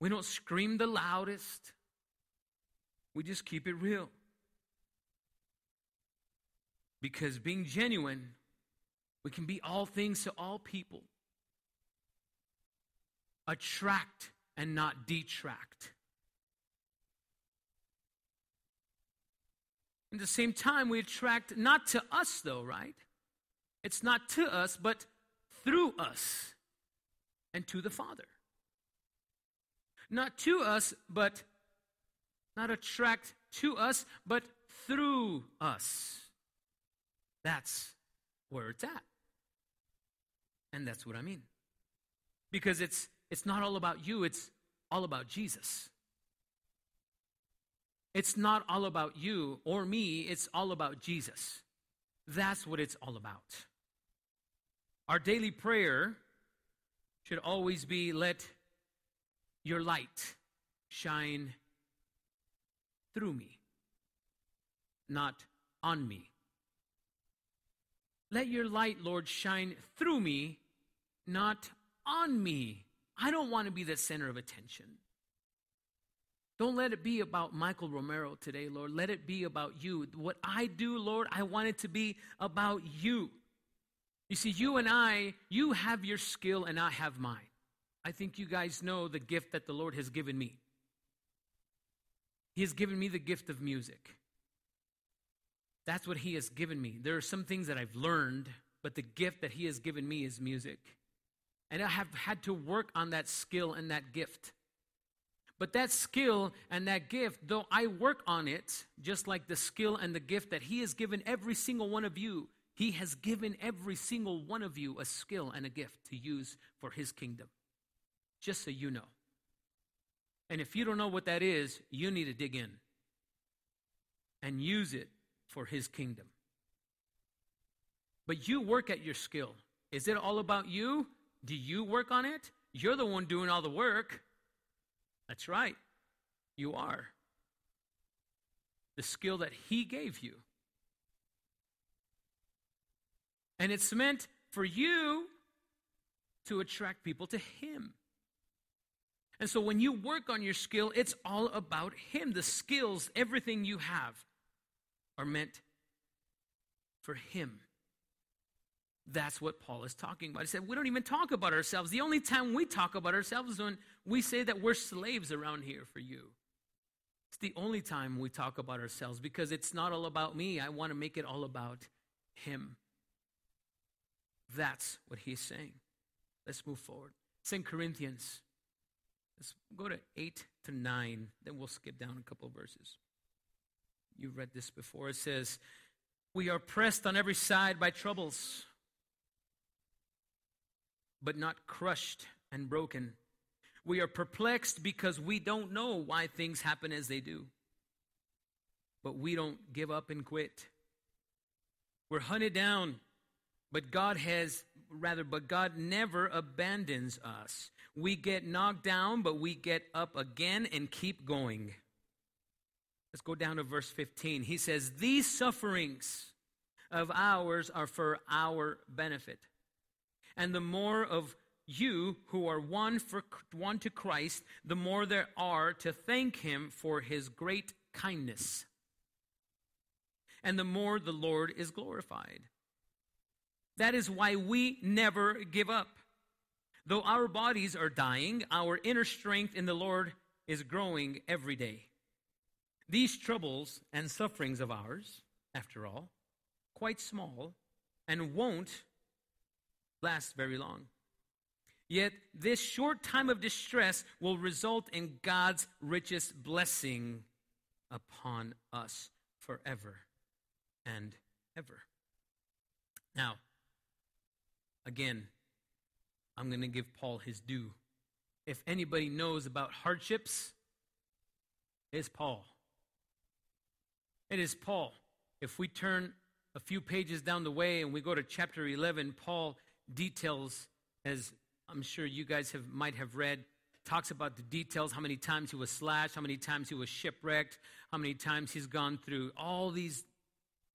We don't scream the loudest. We just keep it real. Because being genuine, we can be all things to all people. Attract and not detract. At the same time, we attract not to us, though, right? It's not to us, but through us. and to the Father. Not to us, but not attract to us, but through us. That's where it's at. And that's what I mean. Because it's it's not all about you, it's all about Jesus. It's not all about you or me, it's all about Jesus. That's what it's all about. Our daily prayer should always be let your light shine through me, not on me. Let your light, Lord, shine through me, not on me. I don't want to be the center of attention. Don't let it be about Michael Romero today, Lord. Let it be about you. What I do, Lord, I want it to be about you. You see, you and I, you have your skill and I have mine. I think you guys know the gift that the Lord has given me. He has given me the gift of music. That's what He has given me. There are some things that I've learned, but the gift that He has given me is music. And I have had to work on that skill and that gift. But that skill and that gift, though I work on it, just like the skill and the gift that He has given every single one of you, He has given every single one of you a skill and a gift to use for His kingdom. Just so you know. And if you don't know what that is, you need to dig in and use it for His kingdom. But you work at your skill. Is it all about you? Do you work on it? You're the one doing all the work. That's right. You are. The skill that He gave you. And it's meant for you to attract people to Him. And so when you work on your skill, it's all about Him. The skills, everything you have, are meant for Him. That's what Paul is talking about. He said, We don't even talk about ourselves. The only time we talk about ourselves is when we say that we're slaves around here for you. It's the only time we talk about ourselves because it's not all about me. I want to make it all about Him. That's what he's saying. Let's move forward. St. Corinthians. Let's go to 8 to 9, then we'll skip down a couple verses. You've read this before. It says, We are pressed on every side by troubles but not crushed and broken. We are perplexed because we don't know why things happen as they do. But we don't give up and quit. We're hunted down, but God has, rather, but God never abandons us. We get knocked down, but we get up again and keep going. Let's go down to verse 15. He says, These sufferings of ours are for our benefit and the more of you who are one for one to Christ, the more there are to thank him for his great kindness. And the more the Lord is glorified. That is why we never give up. Though our bodies are dying, our inner strength in the Lord is growing every day. These troubles and sufferings of ours, after all, quite small, and won't last very long. Yet this short time of distress will result in God's richest blessing upon us forever and ever. Now, again, I'm going to give Paul his due. If anybody knows about hardships, it's Paul. It is Paul. If we turn a few pages down the way and we go to chapter 11, Paul details, as I'm sure you guys have, might have read, talks about the details how many times he was slashed, how many times he was shipwrecked, how many times he's gone through all these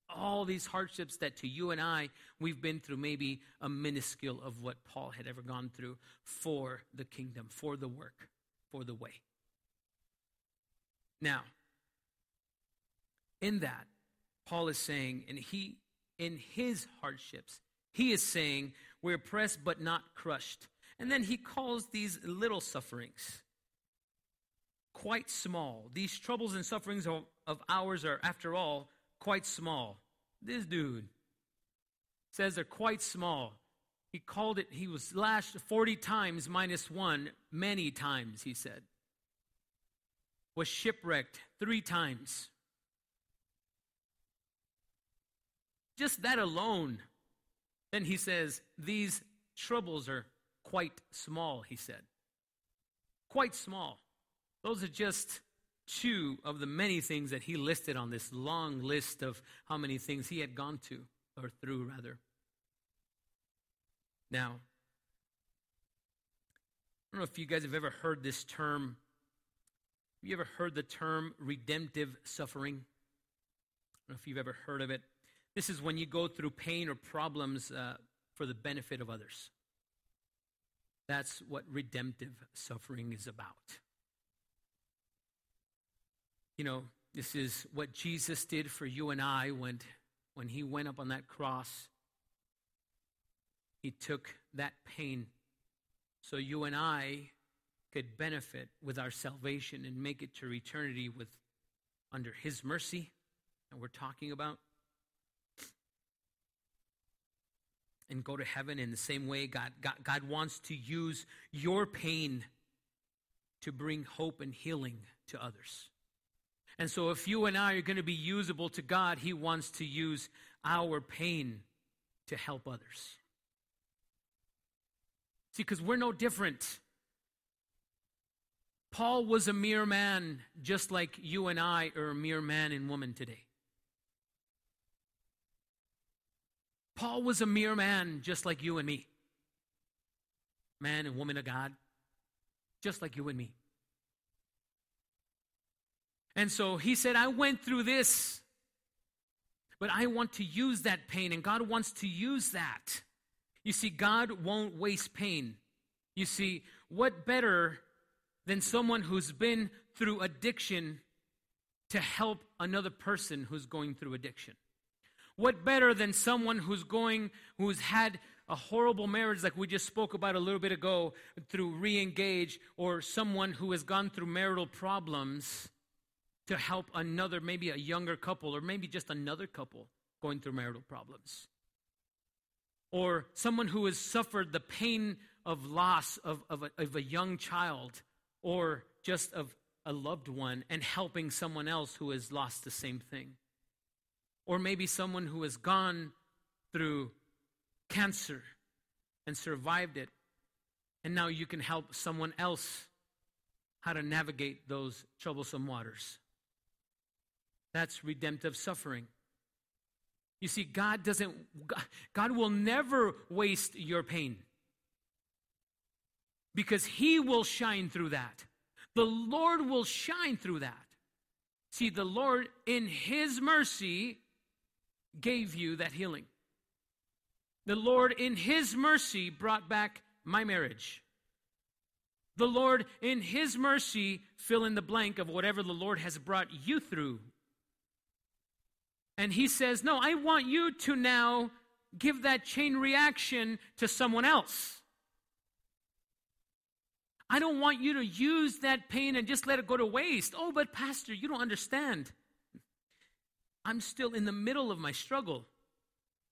all these hardships that to you and I we've been through maybe a minuscule of what Paul had ever gone through for the kingdom, for the work, for the way. Now, in that, Paul is saying, and he in his hardships, he is saying, we're pressed but not crushed. And then he calls these little sufferings quite small. These troubles and sufferings of, of ours are, after all, quite small. This dude says they're quite small. He called it, he was lashed 40 times minus one, many times, he said. Was shipwrecked three times. Just that alone. Then he says, These troubles are quite small, he said. Quite small. Those are just two of the many things that he listed on this long list of how many things he had gone to, or through, rather. Now, I don't know if you guys have ever heard this term. Have you ever heard the term redemptive suffering? I don't know if you've ever heard of it. This is when you go through pain or problems uh, for the benefit of others. That's what redemptive suffering is about. You know, this is what Jesus did for you and I when, when he went up on that cross. He took that pain so you and I could benefit with our salvation and make it to eternity with under his mercy and we're talking about and go to heaven in the same way God, God, God wants to use your pain to bring hope and healing to others. And so, if you and I are going to be usable to God, He wants to use our pain to help others. See, because we're no different. Paul was a mere man, just like you and I are a mere man and woman today. Paul was a mere man, just like you and me. Man and woman of God, just like you and me. And so he said, I went through this, but I want to use that pain, and God wants to use that. You see, God won't waste pain. You see, what better than someone who's been through addiction to help another person who's going through addiction? What better than someone who's going, who's had a horrible marriage like we just spoke about a little bit ago through re engage, or someone who has gone through marital problems to help another, maybe a younger couple, or maybe just another couple going through marital problems? Or someone who has suffered the pain of loss of, of, a, of a young child, or just of a loved one, and helping someone else who has lost the same thing or maybe someone who has gone through cancer and survived it, and now you can help someone else how to navigate those troublesome waters. That's redemptive suffering. You see, God doesn't, God will never waste your pain because He will shine through that. The Lord will shine through that. See, the Lord, in His mercy, gave you that healing. The Lord, in His mercy, brought back my marriage. The Lord, in His mercy, fill in the blank of whatever the Lord has brought you through. And He says, No, I want you to now give that chain reaction to someone else. I don't want you to use that pain and just let it go to waste. Oh, but Pastor, you don't understand. I'm still in the middle of my struggle.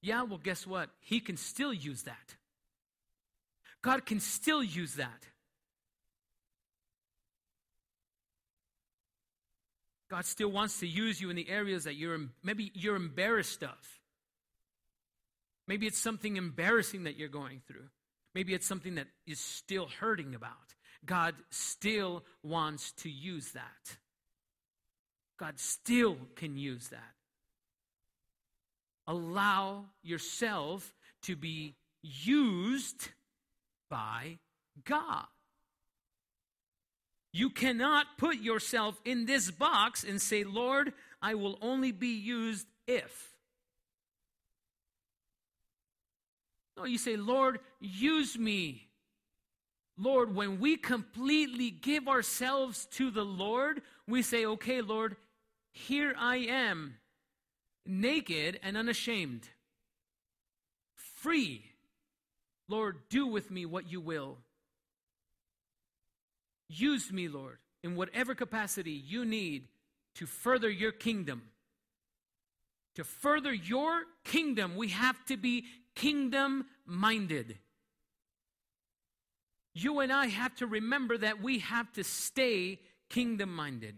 Yeah, well, guess what? He can still use that. God can still use that. God still wants to use you in the areas that you're maybe you're embarrassed of. Maybe it's something embarrassing that you're going through. Maybe it's something that is still hurting about. God still wants to use that. God still can use that allow yourself to be used by God. You cannot put yourself in this box and say, Lord, I will only be used if. No, you say, Lord, use me. Lord, when we completely give ourselves to the Lord, we say, okay, Lord, here I am naked and unashamed, free. Lord, do with me what you will. Use me, Lord, in whatever capacity you need to further your kingdom. To further your kingdom, we have to be kingdom minded. you and I have to remember that we have to stay kingdom minded.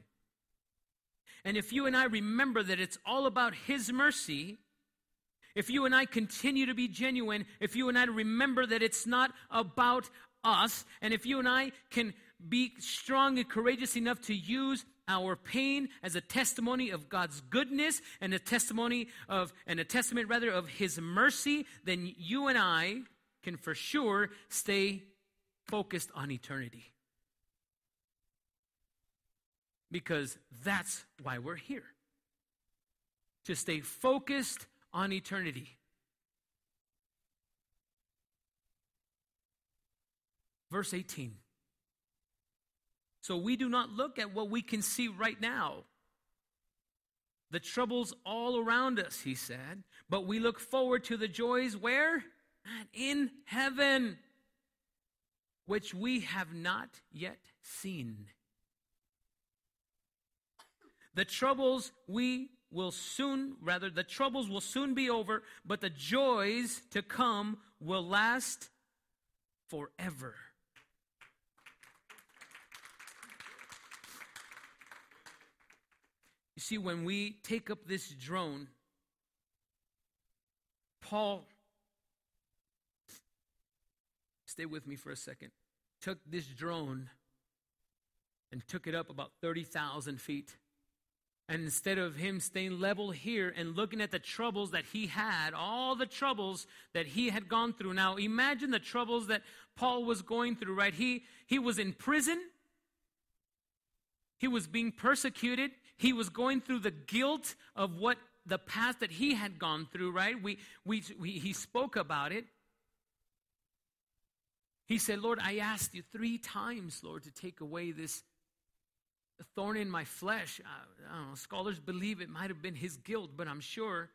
And if you and I remember that it's all about His mercy, if you and I continue to be genuine, if you and I remember that it's not about us, and if you and I can be strong and courageous enough to use our pain as a testimony of God's goodness and a testimony of and a testament rather of his mercy, then you and I can for sure stay focused on eternity. Because that's why we're here. To stay focused on eternity. Verse 18. So we do not look at what we can see right now. The troubles all around us, he said, but we look forward to the joys where? In heaven, which we have not yet seen. The troubles we will soon, rather, the troubles will soon be over, but the joys to come will last forever. You see, when we take up this drone, Paul, stay with me for a second, took this drone and took it up about 30,000 feet. And instead of him staying level here and looking at the troubles that he had, all the troubles that he had gone through. Now, imagine the troubles that Paul was going through, right? He, he was in prison, he was being persecuted, he was going through the guilt of what the past that he had gone through, right? We, we, we, he spoke about it. He said, Lord, I asked you three times, Lord, to take away this thorn in my flesh. I, know, scholars believe it might have been his guilt, but I'm sure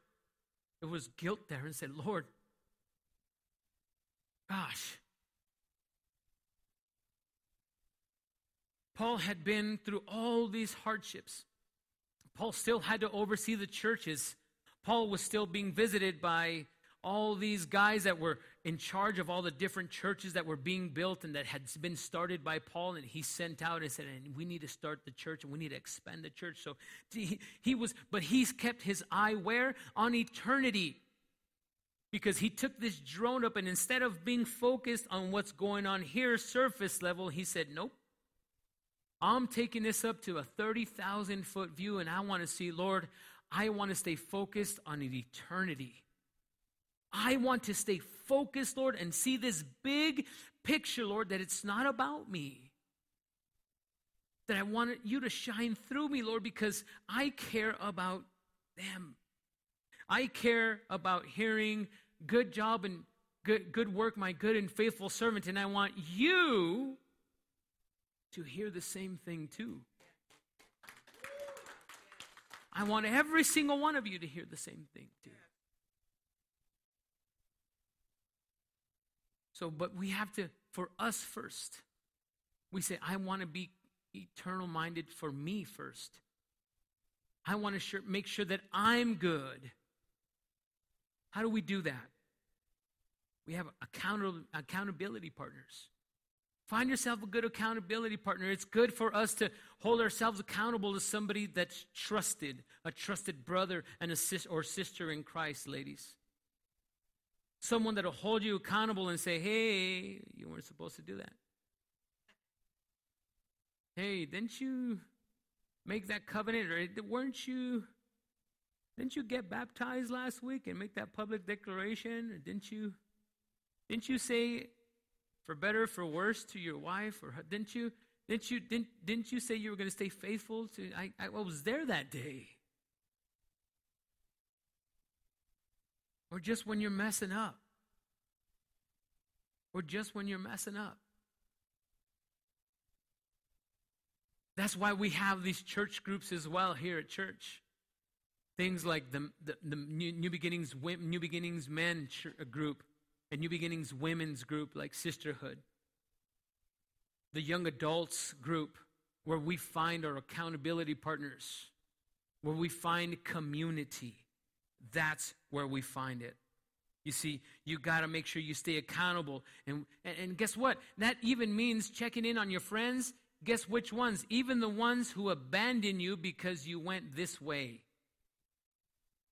it was guilt there and said, Lord, gosh. Paul had been through all these hardships. Paul still had to oversee the churches. Paul was still being visited by all these guys that were in charge of all the different churches that were being built and that had been started by Paul. And he sent out and said, and we need to start the church and we need to expand the church. So he, he was, but he's kept his eye where? On eternity. Because he took this drone up and instead of being focused on what's going on here, surface level, he said, nope. I'm taking this up to a 30,000 foot view, and I want to see, Lord, I want to stay focused on eternity. I want to stay focused, Lord, and see this big picture, Lord, that it's not about me. That I want you to shine through me, Lord, because I care about them. I care about hearing, good job and good, good work, my good and faithful servant. And I want you to hear the same thing too. I want every single one of you to hear the same thing too. So, but we have to, for us first, we say, I want to be eternal minded for me first. I want to sure, make sure that I'm good. How do we do that? We have account- accountability partners. Find yourself a good accountability partner. It's good for us to hold ourselves accountable to somebody that's trusted, a trusted brother and a sis- or sister in Christ, ladies. Someone that'll hold you accountable and say, hey, you weren't supposed to do that. Hey, didn't you make that covenant? Or weren't you, didn't you get baptized last week and make that public declaration? Or didn't you, didn't you say for better for worse to your wife or didn't you didn't you didn't, didn't you say you were going to stay faithful to I, I was there that day or just when you're messing up. Or just when you're messing up. That's why we have these church groups as well here at church. Things like the, the, the new, beginnings new beginnings men uh, group a New Beginnings women's group like Sisterhood, the young adults group where we find our accountability partners, where we find community. That's where we find it. You see, you got to make sure you stay accountable. And, and, and guess what? That even means checking in on your friends. Guess which ones? Even the ones who abandon you because you went this way.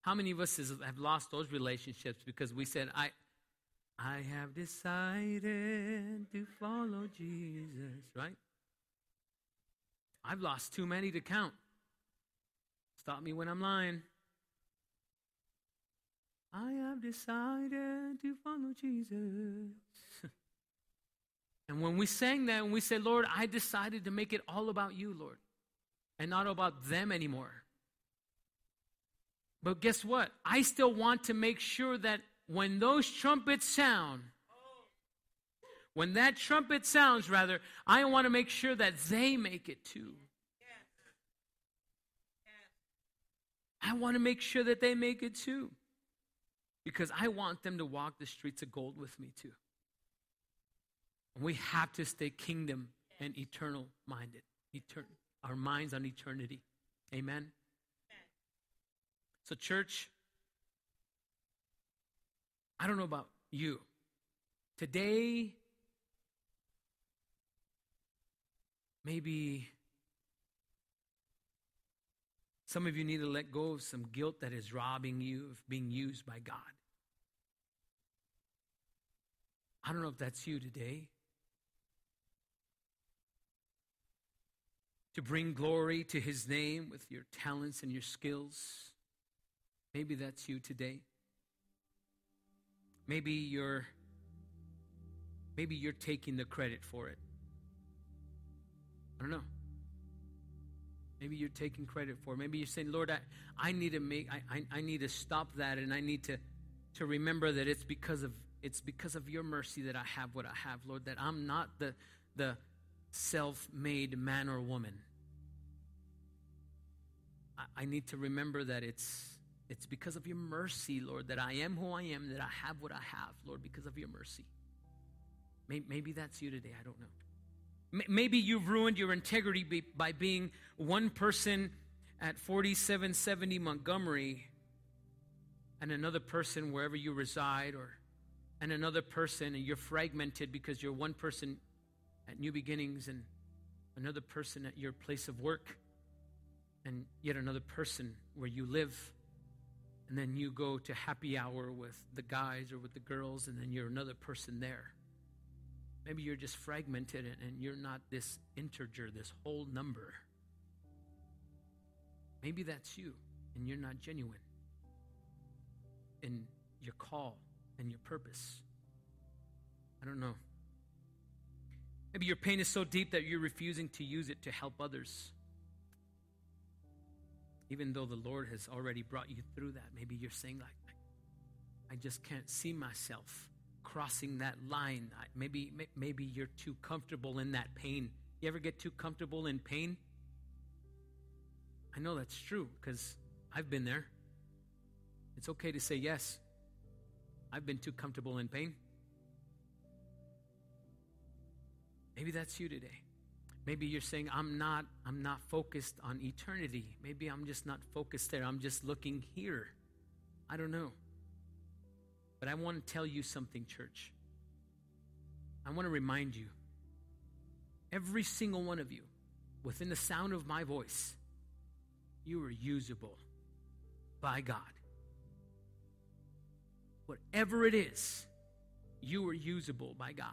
How many of us have lost those relationships because we said, I, I have decided to follow Jesus, right? I've lost too many to count. Stop me when I'm lying. I have decided to follow Jesus. and when we sang that, and we said, Lord, I decided to make it all about you, Lord, and not about them anymore. But guess what? I still want to make sure that when those trumpets sound, when that trumpet sounds, rather, I want to make sure that they make it too. I want to make sure that they make it too because I want them to walk the streets of gold with me too. We have to stay kingdom and eternal minded. Etern- our minds on eternity. Amen. So, church, I don't know about you. Today, maybe some of you need to let go of some guilt that is robbing you of being used by God. I don't know if that's you today. To bring glory to his name with your talents and your skills. Maybe that's you today. Maybe you're maybe you're taking the credit for it. I don't know. Maybe you're taking credit for it. Maybe you're saying, Lord, I, I need to make I, I, I need to stop that and I need to to remember that it's because of it's because of your mercy that I have what I have, Lord, that I'm not the, the self made man or woman. I, I need to remember that it's, it's because of your mercy, Lord, that I am who I am, that I have what I have, Lord, because of your mercy. Maybe, maybe that's you today. I don't know. Maybe you've ruined your integrity by being one person at 4770 Montgomery and another person wherever you reside or and another person, and you're fragmented because you're one person at New Beginnings and another person at your place of work, and yet another person where you live. And then you go to happy hour with the guys or with the girls, and then you're another person there. Maybe you're just fragmented and you're not this integer, this whole number. Maybe that's you, and you're not genuine in your call and your purpose. I don't know. Maybe your pain is so deep that you're refusing to use it to help others. Even though the Lord has already brought you through that, maybe you're saying, like, I just can't see myself crossing that line. Maybe, maybe you're too comfortable in that pain. You ever get too comfortable in pain? I know that's true because I've been there. It's okay to say yes. I've been too comfortable in pain. Maybe that's you today. Maybe you're saying I'm not I'm not focused on eternity. Maybe I'm just not focused there. I'm just looking here. I don't know. But I want to tell you something, church. I want to remind you every single one of you within the sound of my voice, you are usable by God. Whatever it is, you are usable by God.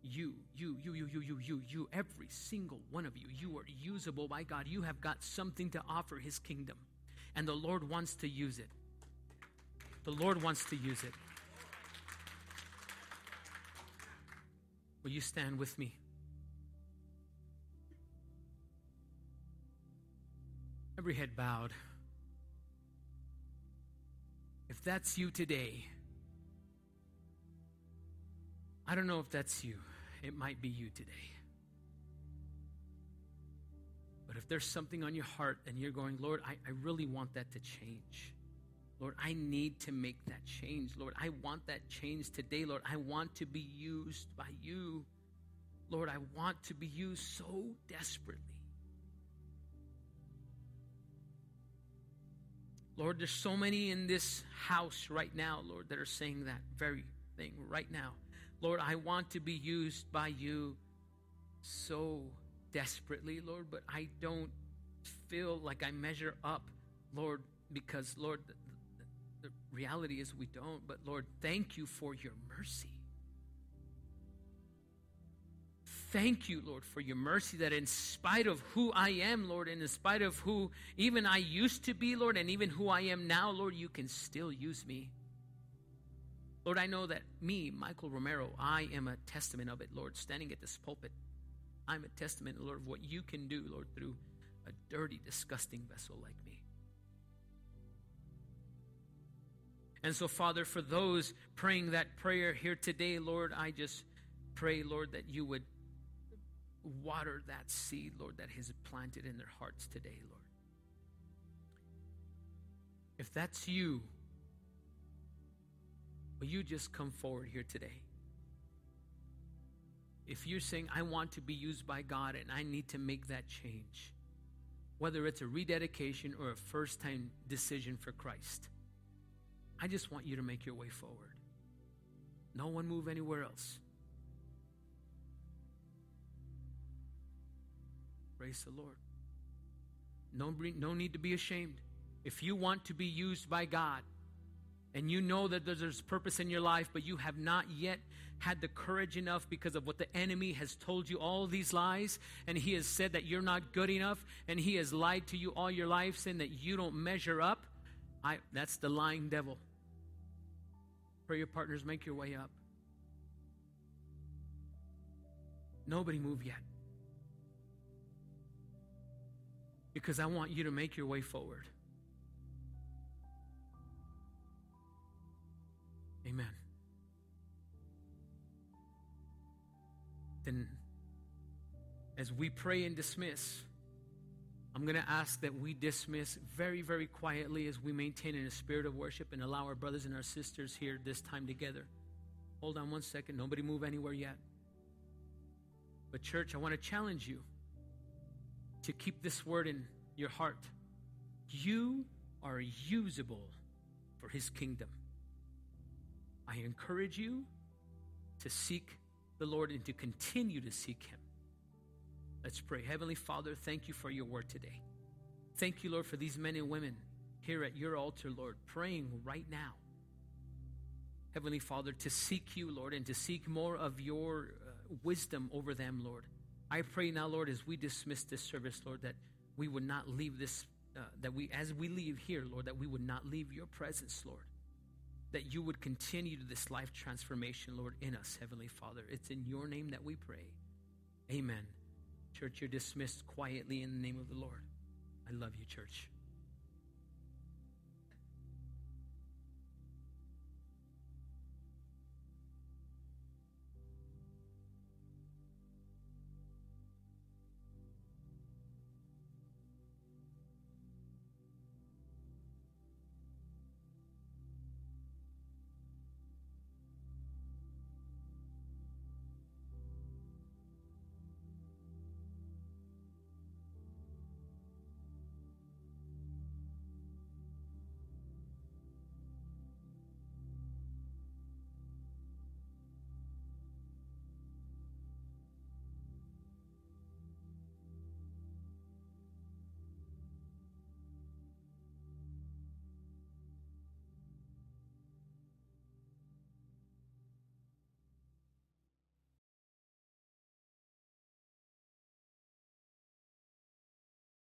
You, you, you, you, you, you, you, you, every single one of you, you are usable by God. You have got something to offer His kingdom, and the Lord wants to use it. The Lord wants to use it. Will you stand with me? Every head bowed. If that's you today, I don't know if that's you. It might be you today. But if there's something on your heart and you're going, Lord, I, I really want that to change. Lord, I need to make that change. Lord, I want that change today. Lord, I want to be used by you. Lord, I want to be used so desperately. Lord, there's so many in this house right now, Lord, that are saying that very thing right now. Lord, I want to be used by you so desperately, Lord, but I don't feel like I measure up, Lord, because, Lord, the, the, reality is we don't. But, Lord, thank you for your mercy. Thank you, Lord, for your mercy that in spite of who I am, Lord, and in spite of who even I used to be, Lord, and even who I am now, Lord, you can still use me. Lord, I know that me, Michael Romero, I am a testament of it, Lord, standing at this pulpit. I'm a testament, Lord, of what you can do, Lord, through a dirty, disgusting vessel like me. And so, Father, for those praying that prayer here today, Lord, I just pray, Lord, that you would water that seed, Lord, that has planted in their hearts today, Lord. If that's you, will you just come forward here today? If you're saying, I want to be used by God and I need to make that change, whether it's a rededication or a first time decision for Christ, I just want you to make your way forward. No one move anywhere else. Praise the Lord. No, no need to be ashamed. If you want to be used by God and you know that there's purpose in your life, but you have not yet had the courage enough because of what the enemy has told you all these lies, and he has said that you're not good enough, and he has lied to you all your life, saying that you don't measure up, I, that's the lying devil. Pray your partners, make your way up. Nobody move yet. Because I want you to make your way forward. Amen. Then, as we pray and dismiss, I'm going to ask that we dismiss very, very quietly as we maintain in a spirit of worship and allow our brothers and our sisters here this time together. Hold on one second. Nobody move anywhere yet. But, church, I want to challenge you to keep this word in your heart. You are usable for His kingdom. I encourage you to seek the Lord and to continue to seek Him. Let's pray. Heavenly Father, thank you for your word today. Thank you, Lord, for these men and women here at your altar, Lord, praying right now. Heavenly Father, to seek you, Lord, and to seek more of your uh, wisdom over them, Lord. I pray now, Lord, as we dismiss this service, Lord, that we would not leave this, uh, that we, as we leave here, Lord, that we would not leave your presence, Lord. That you would continue this life transformation, Lord, in us, Heavenly Father. It's in your name that we pray. Amen. Church, you're dismissed quietly in the name of the Lord. I love you, church.